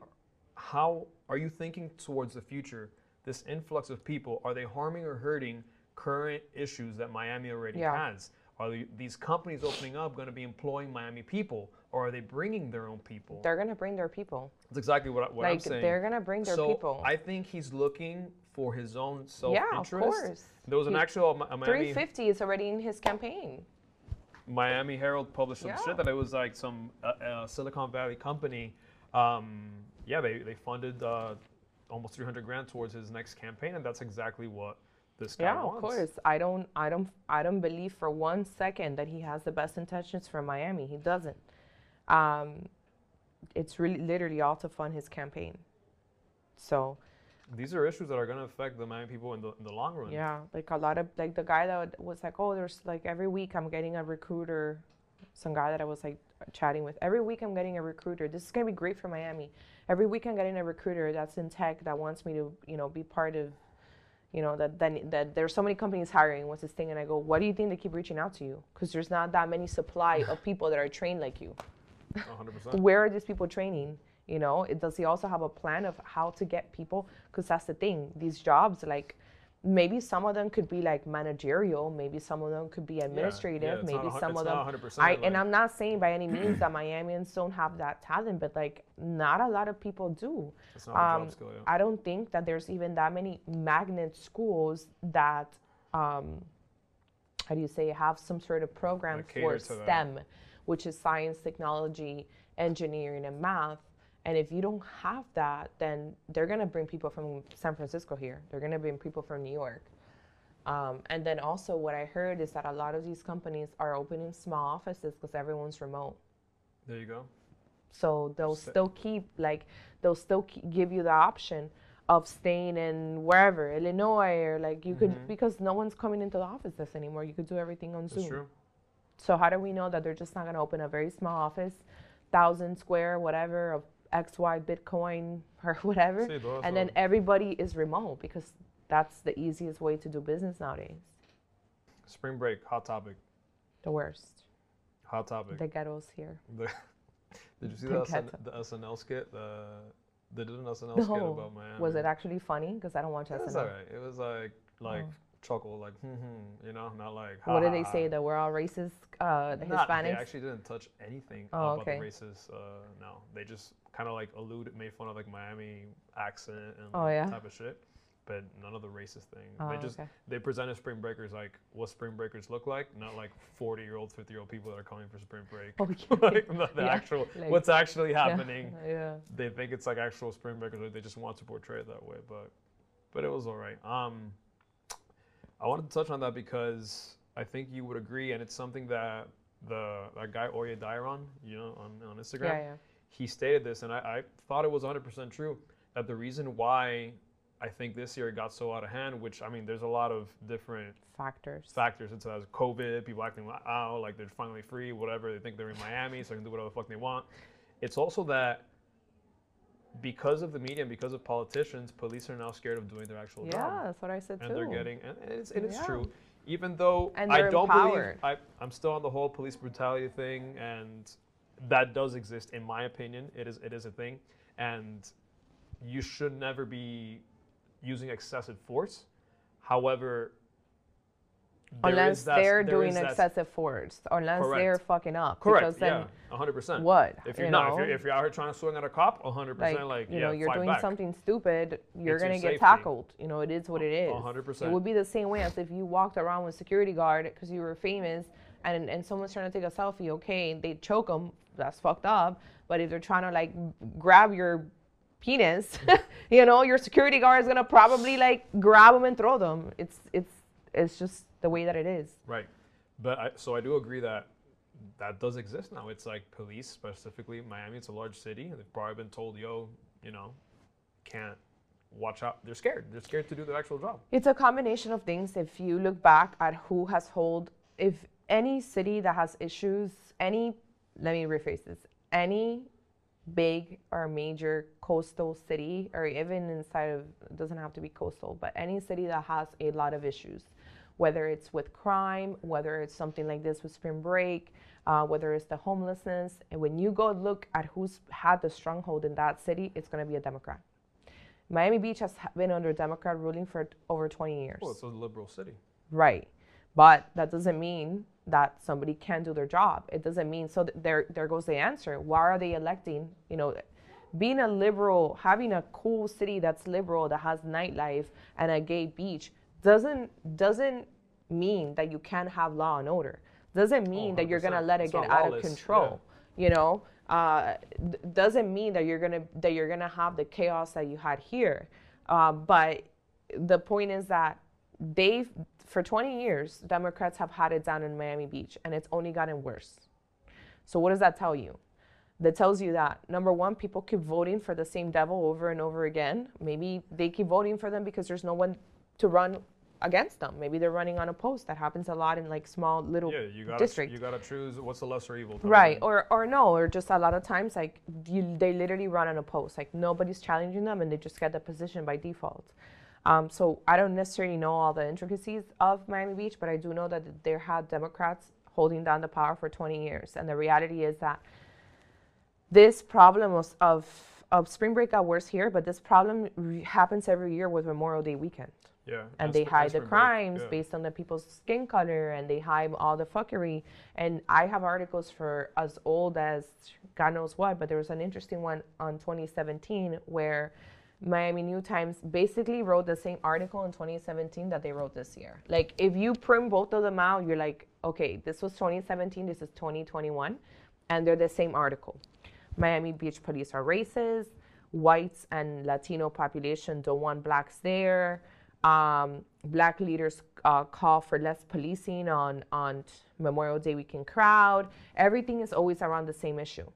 A: how are you thinking towards the future? This influx of people, are they harming or hurting current issues that Miami already
B: Yeah.
A: has? Are the, these companies opening up going to be employing Miami people, or are they bringing their own people?
B: they're gonna bring their people.
A: That's exactly what, I, what I'm saying.
B: they're gonna bring their
A: so
B: people.
A: I think he's looking for his own
B: yeah,
A: self-interest.
B: of course.
A: There was an
B: He-
A: actual a Miami
B: 350 is already in his campaign.
A: Miami Herald published some
B: Yeah.
A: shit that it was like some uh, uh, Silicon Valley company. Um, yeah, they they funded uh, almost 300 grand towards his next campaign, and that's exactly what this guy
B: Yeah,
A: wants.
B: of course. I don't, I don't, I don't believe for one second that he has the best intentions for Miami. He doesn't. Um, it's really, literally all to fund his campaign. So
A: These are issues that are going to affect the Miami people in the in the long run.
B: yeah, like a lot of like the guy that was like, oh, there's like every week I'm getting a recruiter. Some guy that I was like chatting with. Every week I'm getting a recruiter. This is gonna be great for Miami. Every week I'm getting a recruiter that's in tech that wants me to, you know, be part of, you know, that that, that there's so many companies hiring. What's this thing? And I go, what do you think they keep reaching out to you? Because there's not that many supply of people that are trained like you.
A: 100%.
B: Where are these people training? You know, it, does he also have a plan of how to get people? Because that's the thing. These jobs, like maybe some of them could be like managerial, maybe some of them could be administrative,
A: it's not
B: maybe some of them.
A: 100%
B: I
A: like-
B: and I'm not saying by any means that Miamians don't have that talent, but like not a lot of people do.
A: It's not a
B: Um,
A: skill. Yeah.
B: I don't think that there's even that many magnet schools that, um, how do you say, have some sort of program for
A: to that.
B: STEM, which is science, technology, engineering, and math. And if you don't have that, then they're gonna bring people from San Francisco here. They're gonna bring people from New York. Um, and then also, what I heard is that a lot of these companies are opening small offices because everyone's remote.
A: there you go.
B: So they'll still keep like they'll still give you the option of staying in wherever Illinois or like you could
A: Mhm.
B: because no one's coming into the offices anymore. You could do everything on
A: That's
B: Zoom.
A: true.
B: So how do we know that they're just not going to open a very small office, thousand square, whatever of X Y Bitcoin or whatever,
A: Sí,
B: and then everybody is remote because that's the easiest way to do business nowadays.
A: Spring break, hot topic.
B: The worst.
A: Hot topic.
B: The ghettos here.
A: The- did you see
B: The
A: SN, the SNL skit? The they did an SNL skit about Miami.
B: Was it actually funny? Because I don't watch
A: It was
B: SNL.
A: alright. It was like like
B: Oh.
A: Chuckle, like hmm, hmm, you know, not like.
B: What did they say?
A: ha.
B: That we're all racist, uh, the
A: Not- They actually didn't touch anything
B: Oh,
A: about
B: okay.
A: the racist. Uh, no, they just kind of like alluded, made fun of like Miami accent and
B: Oh,
A: like,
B: yeah?
A: type of shit, but none of the racist thing.
B: Oh,
A: they just
B: okay.
A: they presented spring breakers like what spring breakers look like, not like forty year old, fifty year old people that are coming for spring break.
B: Yeah.
A: like the, the
B: Yeah,
A: actual
B: like-
A: what's actually
B: Yeah,
A: happening.
B: Yeah.
A: They think it's like actual spring breakers. Or they just want to portray it that way, but but it was all right. Um, I wanted to touch on that because I think you would agree, and it's something that the that guy Oye Dairon, you know, on, on Instagram,
B: Yeah, yeah.
A: he stated this, and I, I thought it was 100% true. That the reason why I think this year it got so out of hand, which I mean, there's a lot of different
B: Factors.
A: factors into that. Uh, COVID, people acting like, oh, like they're finally free, whatever. They think they're in Miami, so they can do whatever the fuck they want. It's also that because of the media and because of politicians, police are now scared of doing their actual
B: yeah,
A: job Yeah,
B: that's what I said
A: and
B: too.
A: they're getting and and it's, and it's
B: Yeah.
A: true even though
B: And
A: i don't
B: empowered.
A: believe I, i'm still on the whole police brutality thing and that does exist in my opinion it is it is a thing and you should never be using excessive force however is
B: unless they're doing excessive force, unless they're fucking up.
A: correct yeah 100%
B: what?
A: if you're
B: you
A: not
B: know?
A: if you're, if you're out here trying to swing at a cop 100%
B: like,
A: like,
B: you
A: yeah
B: know, you're doing
A: back.
B: something stupid, you're
A: It's
B: gonna get
A: safety.
B: tackled. You know, it is what it is.
A: 100%.
B: It would be the same way as if you walked around with security guard because you were famous, and and someone's trying to take a selfie. Okay, they choke them. That's fucked up. But if they're trying to like grab your penis, you know, your security guard is gonna probably like grab them and throw them. It's it's it's just the way that it is.
A: Right. But I, so I do agree that that does exist now. It's like police, specifically Miami. It's a large city. They've probably been told, "Yo, you know, can't watch out." They're scared. They're scared to do their actual job.
B: It's a combination of things. If you look back at who has hold, if any city that has issues, any, let me rephrase this, any big or major coastal city, or even inside of, doesn't have to be coastal, but any city that has a lot of issues, whether it's with crime, whether it's something like this with spring break, uh, whether it's the homelessness, and when you go look at who's had the stronghold in that city, it's going to be a Democrat. Miami Beach has been under Democrat ruling for over 20 years.
A: Well, it's a liberal city.
B: Right. But that doesn't mean that somebody can't do their job. It doesn't mean so th- there there goes the answer. Why are they electing, you know, being a liberal, having a cool city that's liberal that has nightlife and a gay beach doesn't doesn't mean that you can't have law and order. Doesn't mean that you're going to let it
A: It's
B: get out of control. You know, uh, doesn't mean that you're gonna that you're gonna have the chaos that you had here. Uh, but the point is that they've for 20 years democrats have had it down in miami beach and it's only gotten worse so what does that tell you that tells you that number one people keep voting for the same devil over and over again maybe they keep voting for them because there's no one to run against them. Maybe they're running on a post that happens a lot in like small little
A: Yeah, you gotta
B: districts.
A: you gotta choose what's the lesser evil.
B: right or or no or just a lot of times like you they literally run on a post. Like nobody's challenging them and they just get the position by default. Um, so i don't necessarily know all the intricacies of miami beach but i do know that there had democrats holding down the power for 20 years. And the reality is that this problem was of of spring break got worse here, but this problem happens every year with Memorial Day weekend.
C: Yeah.
B: And they hide the crimes
C: yeah.
B: based on the people's skin color and they hide all the fuckery. And I have articles for as old as God knows what, but there was an interesting one on 2017 where Miami New Times basically wrote the same article in 2017 that they wrote this year. Like if you print both of them out, you're like, okay, this was 2017, this is 2021, and they're the same article. Miami Beach police are racist. Whites and Latino population don't want blacks there. Um, black leaders uh, call for less policing on on Memorial Day weekend crowd. Everything is always around the same issue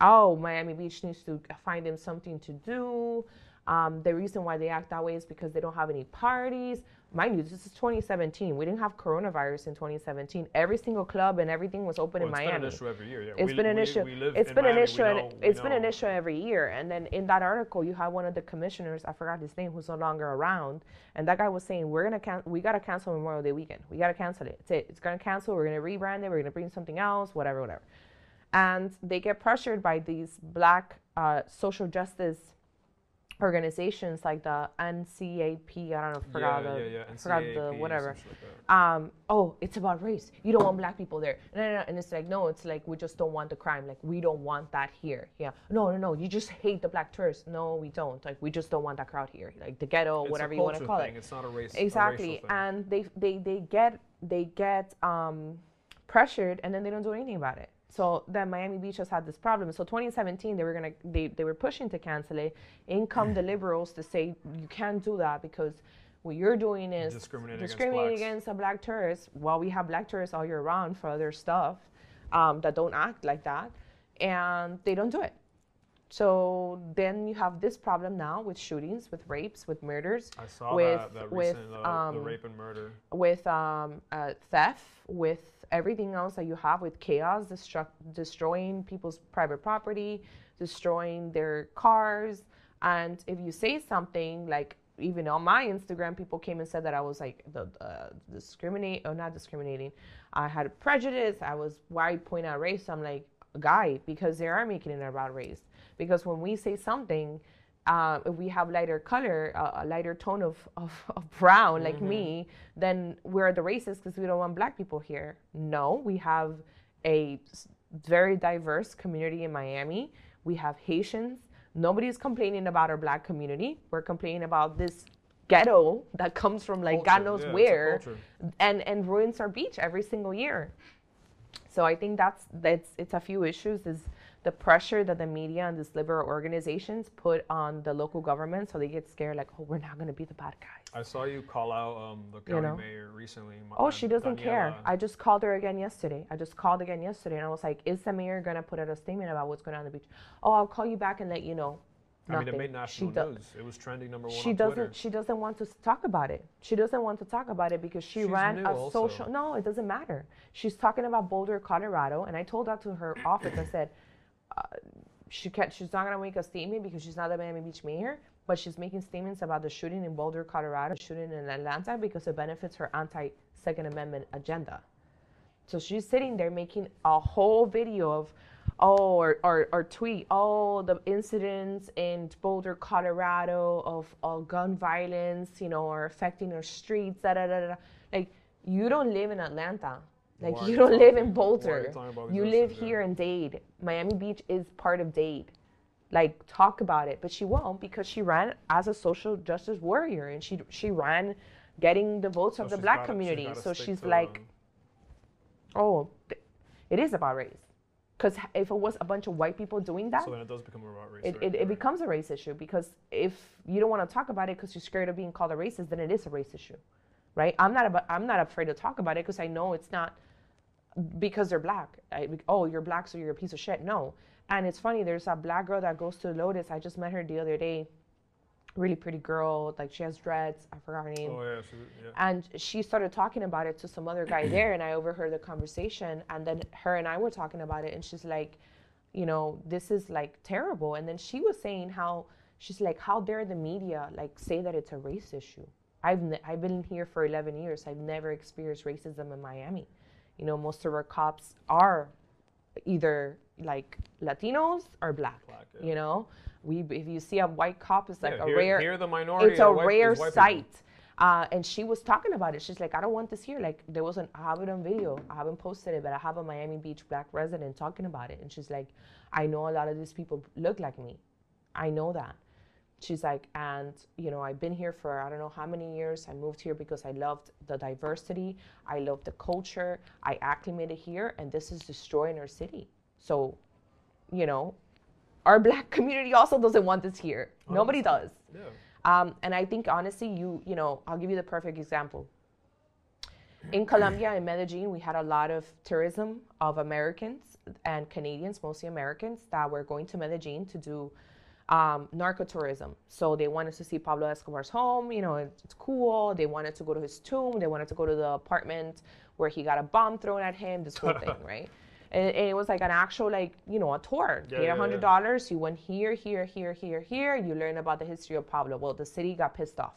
B: oh, Miami Beach needs to find them something to do. Um, the reason why they act that way is because they don't have any parties. Mind you, this is 2017. We didn't have coronavirus in 2017. Every single club and everything was open
C: Well,
B: in
C: it's
B: Miami.
C: been an issue every year. Yeah.
B: It's
C: We-
B: been an
C: we-
B: issue.
C: we live
B: It's been an
C: Miami, we
B: issue. and
C: know- we
B: it's been an issue every year. And then in that article, you have one of the commissioners. I forgot his name, who's no longer around. And that guy was saying, "We're gonna can- we gotta cancel Memorial Day weekend. We gotta cancel it. It's it. It's gonna cancel. We're gonna rebrand it. We're gonna bring something else. Whatever, whatever." And they get pressured by these black uh, social justice organizations like the NCAP. I don't know. Forgot
C: yeah,
B: the
C: yeah, yeah.
B: forgot the whatever
C: like
B: um, oh, it's about race. You don't want black people there. No, no, no. And it's like, no, it's like we just don't want the crime. Like we don't want that here. Yeah. No, no, no. You just hate the black tourists. No, we don't. Like we just don't want that crowd here. Like the ghetto,
C: It's
B: whatever you want to call
C: thing.
B: it.
C: It's not a race.
B: Exactly.
C: A.
B: And they they they get they get um, pressured, and then they don't do anything about it. So then Miami Beach has had this problem. So 2017, they were gonna they, they were pushing to cancel it. In come the liberals to say you can't do that because what you're doing is
C: Discriminating against
B: discriminating
C: blacks.
B: against a black tourist. While we have black tourists all year round for other stuff um, that don't act like that, and they don't do it. So then you have this problem now with shootings, with rapes, with murders
C: I saw
B: with-
C: that, that
B: with,
C: recent, uh, the
B: um,
C: rape and murder.
B: with um, uh, theft, with everything else that you have, with chaos, destruct, destroying people's private property, destroying their cars. And if you say something like, even on my Instagram, people came and said that I was like the uh, discriminate or not discriminating. I had prejudice. I was why point out race. I'm like a guy because they are making it about race. Because when we say something, uh, if we have lighter color, uh, a lighter tone of, of, of brown, like me, then we're the racist because we don't want black people here. No, we have a very diverse community in Miami. We have Haitians. Nobody's complaining about our black community. We're complaining about this ghetto that comes from like God knows
C: yeah,
B: where and and ruins our beach every single year. So I think that's that's it's a few issues is the pressure that the media and these liberal organizations put on the local government, so they get scared like, oh, we're not going to be the bad guys.
C: I saw you call out um, the
B: You
C: county
B: know?
C: mayor recently.
B: Oh, she doesn't care. I just called her again yesterday. I just called again yesterday, and I was like, is the mayor going to put out a statement about what's going on on the beach? Oh, I'll call you back and let you know.
C: I mean, it
B: Nothing.
C: made national
B: she
C: news. It was trending number one
B: she
C: on
B: doesn't
C: Twitter.
B: she doesn't want to talk about it she doesn't want to talk about it because she
C: She's
B: ran a
C: also.
B: social no it doesn't matter she's talking about boulder colorado and i told that to her office i said she can't she's not going to make a statement because she's not the miami beach mayor but she's making statements about the shooting in boulder colorado shooting in atlanta because it benefits her anti-second amendment agenda so she's sitting there making a whole video of, oh, or, or, or tweet, oh, the incidents in Boulder, Colorado of, of gun violence, you know, are affecting our streets, da da da. da. Like, you don't live in Atlanta. Like,
C: Why
B: you
C: you
B: don't live in
C: you
B: Boulder.
C: these
B: You live
C: yeah?
B: here in Dade. Miami Beach is part of Dade. Like, talk about it. But she won't because she ran as a social justice warrior and she, she ran getting the votes
C: So
B: of the black
C: gotta-
B: community. So she's like,
C: um,
B: Oh, th- it is about race. Because if it was a bunch of white people doing that,
C: so then it does become about race.
B: it,
C: right?
B: it, it becomes a race issue. Because if you don't want to talk about it because you're scared of being called a racist, then it is a race issue, right? I'm not about, I'm not afraid to talk about it because I know it's not because they're black. I, oh, you're black, so you're a piece of shit. No. And it's funny. There's a black girl that goes to Lotus. I just met her the other day. Really pretty girl. Like she has dreads. I forgot her name.
C: Oh yeah, she, yeah.
B: And she started talking about it to some other guy there, and I overheard the conversation. And then her and I were talking about it, and she's like, you know, this is like terrible. And then she was saying how she's like, how dare the media like say that it's a race issue? I've ne- I've been here for 11 years. I've never experienced racism in Miami. You know, most of our cops are either like Latinos or black.
C: Black, yeah.
B: You know, We, if you see a white cop, it's like
A: Yeah,
B: a
A: here-
B: rare.
A: here the minority
B: It's a
A: white-
B: rare sight. Uh, and she was talking about it. She's like, I don't want this here. Like, there was an, I have it on video. I haven't posted it, but I have a Miami Beach black resident talking about it. And she's like, I know a lot of these people look like me. I know that. She's like, and you know, I've been here for I don't know how many years. I moved here because I loved the diversity. I loved the culture. I acclimated here, and this is destroying our city. So, you know, our black community also doesn't want this here. Nobody does.
A: Yeah.
B: Um, and I think honestly, you you know, I'll give you the perfect example. In Colombia, in Medellin, we had a lot of tourism of Americans and Canadians, mostly Americans, that were going to Medellin to do um, narco tourism. So they wanted to see Pablo Escobar's home. You know, it's, it's cool. They wanted to go to his tomb. They wanted to go to the apartment where he got a bomb thrown at him. This whole thing, right? And, and it was like an actual, like you know, a tour.
A: Yeah,
B: Paid
A: yeah,
B: hundred
A: yeah.
B: dollars. You went here, here, here, here, here. You learn about the history of Pablo. Well, the city got pissed off,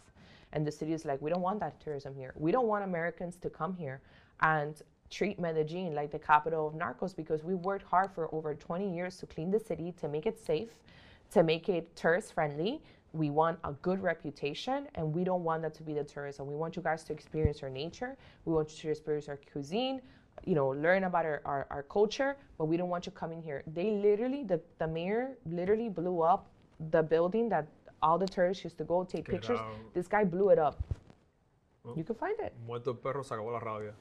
B: and the city is like, we don't want that tourism here. We don't want Americans to come here and treat Medellin like the capital of narcos because we worked hard for over 20 years to clean the city, to make it safe, to make it tourist friendly. We want a good reputation and we don't want that to be the tourism. We want you guys to experience our nature. We want you to experience our cuisine, you know, learn about our, our, our culture, but we don't want you coming here. They literally, the, the mayor literally blew up the building that all the tourists used to go take
A: Get
B: pictures.
A: out.
B: This guy blew it up.
A: Oh.
B: You can find it.
A: Muerto perro se acabó la rabia.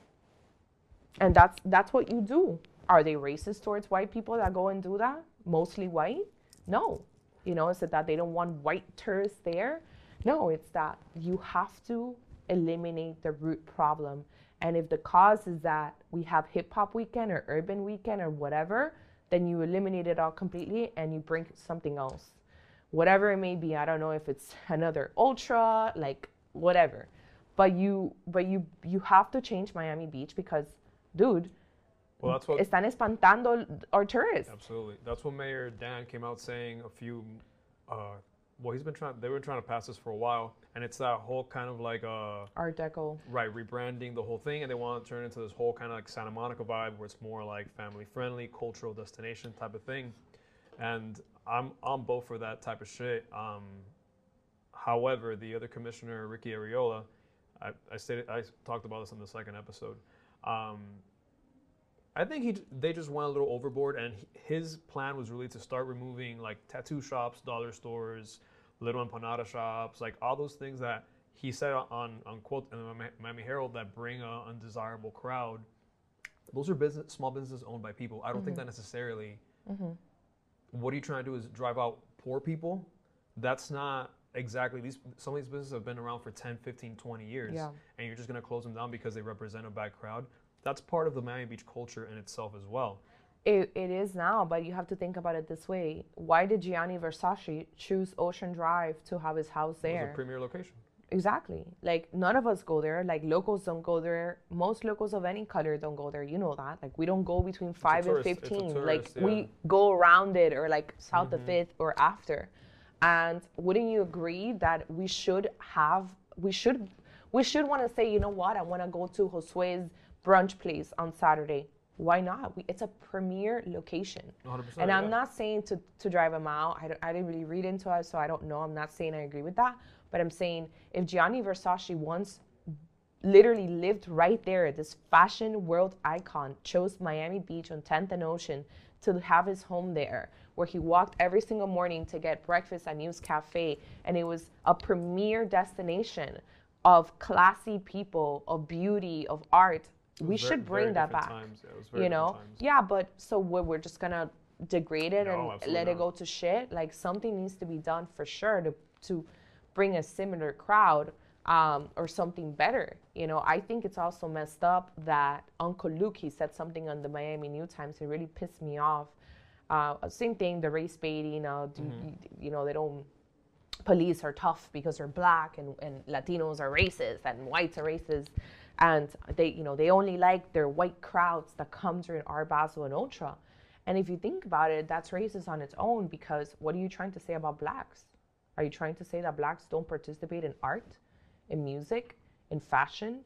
B: And that's that's what you do. Are they racist towards white people that go and do that? Mostly white? No. You know, is it that they don't want white tourists there? No, it's that you have to eliminate the root problem. And if the cause is that we have hip hop weekend or urban weekend or whatever, then you eliminate it all completely and you bring something else. Whatever it may be, I don't know if it's another ultra, like whatever. But you but you you have to change Miami Beach because dude,
A: Well, that's what
B: están espantando our tourists.
A: Absolutely. That's what Mayor Dan came out saying a few. Uh, well, he's been trying. They were trying to pass this for a while, and it's that whole kind of like uh,
B: Art Deco.
A: right rebranding the whole thing, and they want to turn it into this whole kind of like Santa Monica vibe, where it's more like family friendly, cultural destination type of thing. And I'm I'm both for that type of shit. Um, however, the other commissioner, Ricky Arriola, I, I stated I talked about this in the second episode. Um, I think he they just went a little overboard, and he, his plan was really to start removing like tattoo shops, dollar stores, little empanada shops, like all those things that he said on on quote in the Miami Herald that bring a undesirable crowd. Those are business, small businesses owned by people. I don't think mm-hmm. that necessarily. Mm-hmm. What are you trying to do is drive out poor people? That's not exactly these some of these businesses have been around for 10 15 20 years
B: Yeah.
A: and you're just going to close them down because they represent a bad crowd that's part of the miami beach culture in itself as well
B: It, it is now, but you have to think about it this way. Why did Gianni Versace choose Ocean Drive to have his house
A: it was a premier location
B: Exactly. Like none of us go there. Like locals don't go there. Most locals of any color don't go there. You know that. Like we don't go between five and
A: tourist-
B: fifteen.
A: tourist,
B: like
A: yeah. Mm-hmm.
B: we go around it or like south of Fifth or after. And wouldn't you agree that we should have we should we should want to say, you know what, I want to go to Josue's brunch place on Saturday. Why not? We, it's a premier location.
A: 100%,
B: And I'm
A: yeah.
B: not saying to, to drive him out. I, don't- I didn't really read into it, so I don't know. I'm not saying I agree with that. But I'm saying if Gianni Versace once literally lived right there, this fashion world icon chose Miami Beach on 10th and Ocean to have his home there, where he walked every single morning to get breakfast at News Cafe. And it was a premier destination of classy people, of beauty, of art. We
A: was ver-
B: should bring that back
A: times. Yeah, very
B: you know? yeah but so we're, we're just gonna degrade it
A: No,
B: and let it go to shit? Like something needs to be done for sure to to bring a similar crowd um, or something better you know? I think it's also messed up that uncle luke he said something on the miami new times. It really pissed me off. Uh, same thing the race baiting uh, do,
A: Mm-hmm.
B: you, you know they don't police are tough because they're black and, and Latinos are racist and whites are racist. And they, you know, they only like their white crowds that come during Art Basel and Ultra. And if you think about it, that's racist on its own because what are you trying to say about blacks? Are you trying to say that blacks don't participate in art, in music, in fashion,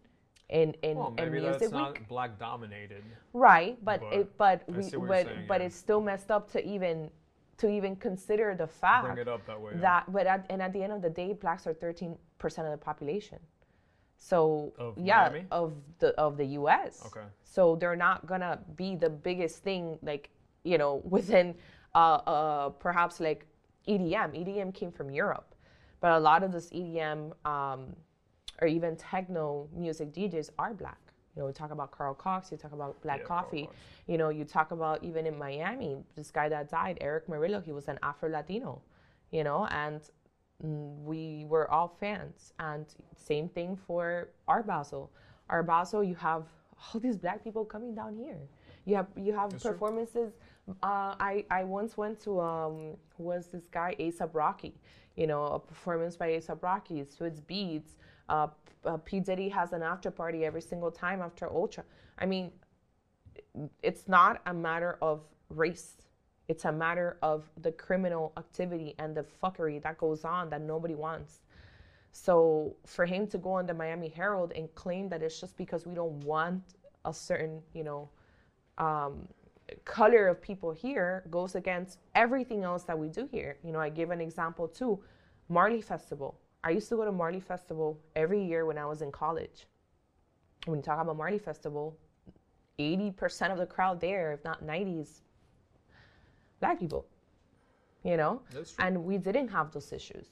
B: in in,
A: well,
B: in music week?
A: not black dominated
B: Right, but
A: But
B: it, but we,
A: see what you're
B: but
A: saying,
B: but
A: yeah.
B: it's still messed up to even to even consider the fact
A: Bring it up that way. yeah.
B: that but at, and at the end of the day blacks are 13% of the population so
A: Of
B: yeah
A: Miami?
B: of the of the us
A: Okay.
B: so they're not gonna be the biggest thing like you know within uh, uh perhaps like edm edm came from europe. But a lot of this edm um or even techno music djs are black. You know we talk about carl cox you talk about black
A: Yeah,
B: coffee. You know you talk about even in miami this guy that died Erick Morillo he was an afro latino you know and we were all fans and same thing for art basel. Art basel you have all these black people coming down here. You have you have
A: That's
B: performances. Uh, I, I once went to um who was this guy? ASAP Rocky. You know a performance by ASAP Rocky. Swizz Beatz. Uh, uh, P. Diddy has an after party every single time after Ultra. I mean it's not a matter of race. It's a matter of the criminal activity and the fuckery that goes on that nobody wants. So for him to go on the Miami Herald and claim that it's just because we don't want a certain, you know, um, color of people here goes against everything else that we do here. You know, I give an example too, Marley Festival. I used to go to Marley Festival every year when I was in college. When you talk about Marley Festival, 80% of the crowd there, if not 90s, black people, you know? And we didn't have those issues.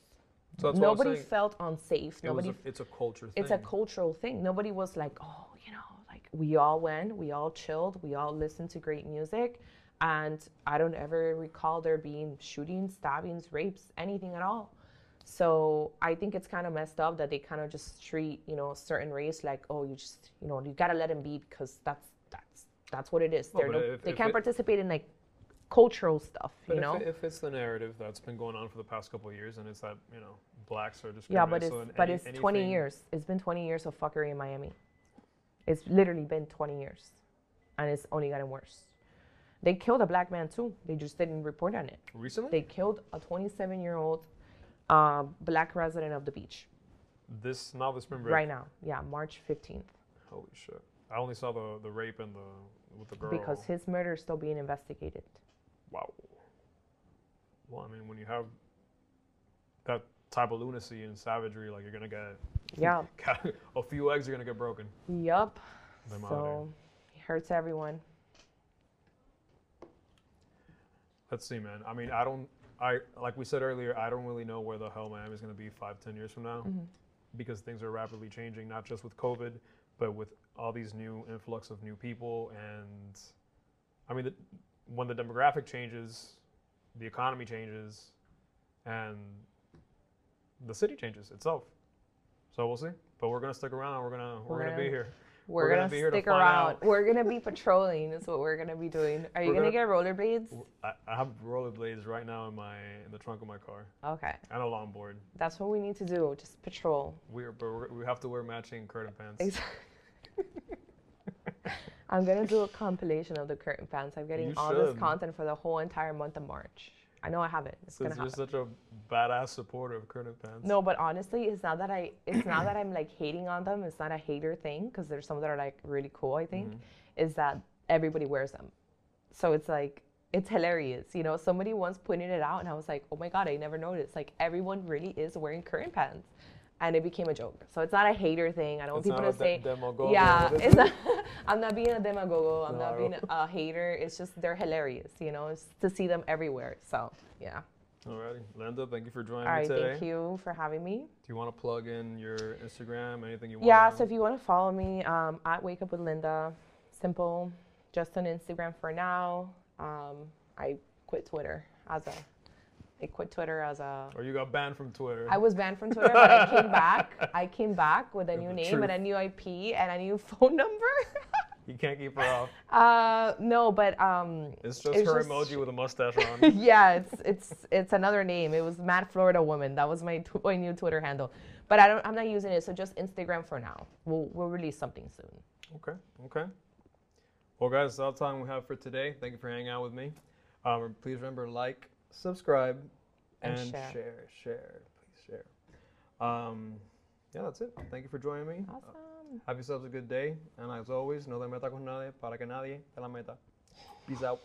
A: So
B: Nobody felt unsafe.
A: It
B: Nobody
A: a, it's a culture thing.
B: it's a cultural thing. Nobody was like, oh, you know, like we all went, we all chilled, we all listened to great music. And I don't ever recall there being shootings, stabbings, rapes, anything at all. So I think it's kind of messed up that they kind of just treat, you know, a certain race like, oh, you just, you know, you gotta let them be because that's that's that's what it is. They're no-
A: if-
B: they
A: if
B: can't
A: it-
B: participate in like cultural stuff,
A: But
B: you know.
A: it- if it's the narrative that's been going on for the past couple of years, and it's that you know blacks are just
B: Yeah, but it's
A: so
B: but
A: any-
B: it's 20 years. It's been 20 years of fuckery in Miami. It's literally been 20 years, and it's only gotten worse. They killed a black man too. They just didn't report on it.
A: Recently,
B: They killed a 27-year-old uh, black resident of the beach
A: this now this spring break.
B: right now. Yeah, March 15th,
A: Holy shit! I only saw the the rape and the with the girl.
B: because his murder is still being investigated.
A: Wow. Well, I mean, when you have that type of lunacy and savagery, like you're gonna get
B: Yeah.
A: a few eggs are gonna get broken.
B: Yup.
A: Them out here.
B: So it hurts everyone.
A: Let's see, man. I mean, I don't. I like we said earlier. I don't really know where the hell Miami's going to be five, ten years from now,
B: Mhm.
A: because things are rapidly changing. Not just with COVID, but with all these new influx of new people. And I mean, the, when the demographic changes, the economy changes, and the city changes itself. So we'll see. But we're going to stick around. We're gonna we're,
B: We're
A: gonna, be
B: gonna-
A: here.
B: We're,
A: We're gonna
B: gonna,
A: be here to
B: stick around.
A: out.
B: We're gonna be patrolling. Is what we're gonna be doing. Are you gonna,
A: gonna-
B: get rollerblades?
A: I, I have rollerblades right now in my in the trunk of my car
B: Okay,
A: and a longboard.
B: that's what we need to do. Just patrol.
A: We're, but we're, we have to wear matching curtain pants.
B: Ex- I'm gonna do a compilation of the curtain pants. I'm getting
A: You
B: all this content for the whole entire month of March. I know I have it. It's
A: Since
B: gonna
A: you're
B: happen.
A: such a badass supporter of curtain pants.
B: No, but honestly, it's not that I. It's not that I'm like hating on them. It's not a hater thing because there's some that are like really cool. I think
A: Mhm.
B: is that everybody wears them, so it's like it's hilarious. You know, somebody once pointed it out, and I was like, oh my god, I never noticed. Like everyone really is wearing curtain pants, and it became a joke. So it's not a hater thing. I don't want people to say.
A: de-
B: yeah, it's
A: it?
B: not, I'm not being a demagogo. I'm not being a hater. It's just they're hilarious. You know, it's to see them everywhere. So yeah.
A: Alrighty, Linda, thank you for joining
B: All
A: me
B: right.
A: today.
B: Thank you for having me.
A: Do you want to plug in your Instagram? Anything you want?
B: Yeah, so if you want to follow me um, at Wake Up with Linda, simple, just on Instagram for now. Um, I quit Twitter as a, I quit Twitter as a.
A: or you got banned from Twitter.
B: I was banned from Twitter, but I came back. I came back with a new name
A: truth.
B: and a new IP and a new phone number.
A: you can't keep her off.
B: uh, no, but um,
A: It's just her
B: just-
A: emoji with a mustache on.
B: yeah, it's it's it's another name. It was Mad Florida Woman. That was my tw- my new Twitter handle, but I don't. I'm not using it. So just Instagram for now. We'll we'll release something soon.
A: Okay, okay. Well, guys, that's all the time we have for today. Thank you for hanging out with me. Um, please remember like, subscribe,
B: And
A: and,
B: share.
A: share. share, Please share. Um, yeah, that's it. Thank you for joining me. Uh, have yourselves a good day. And as always, no te metas con nadie para que nadie te la meta. Peace out.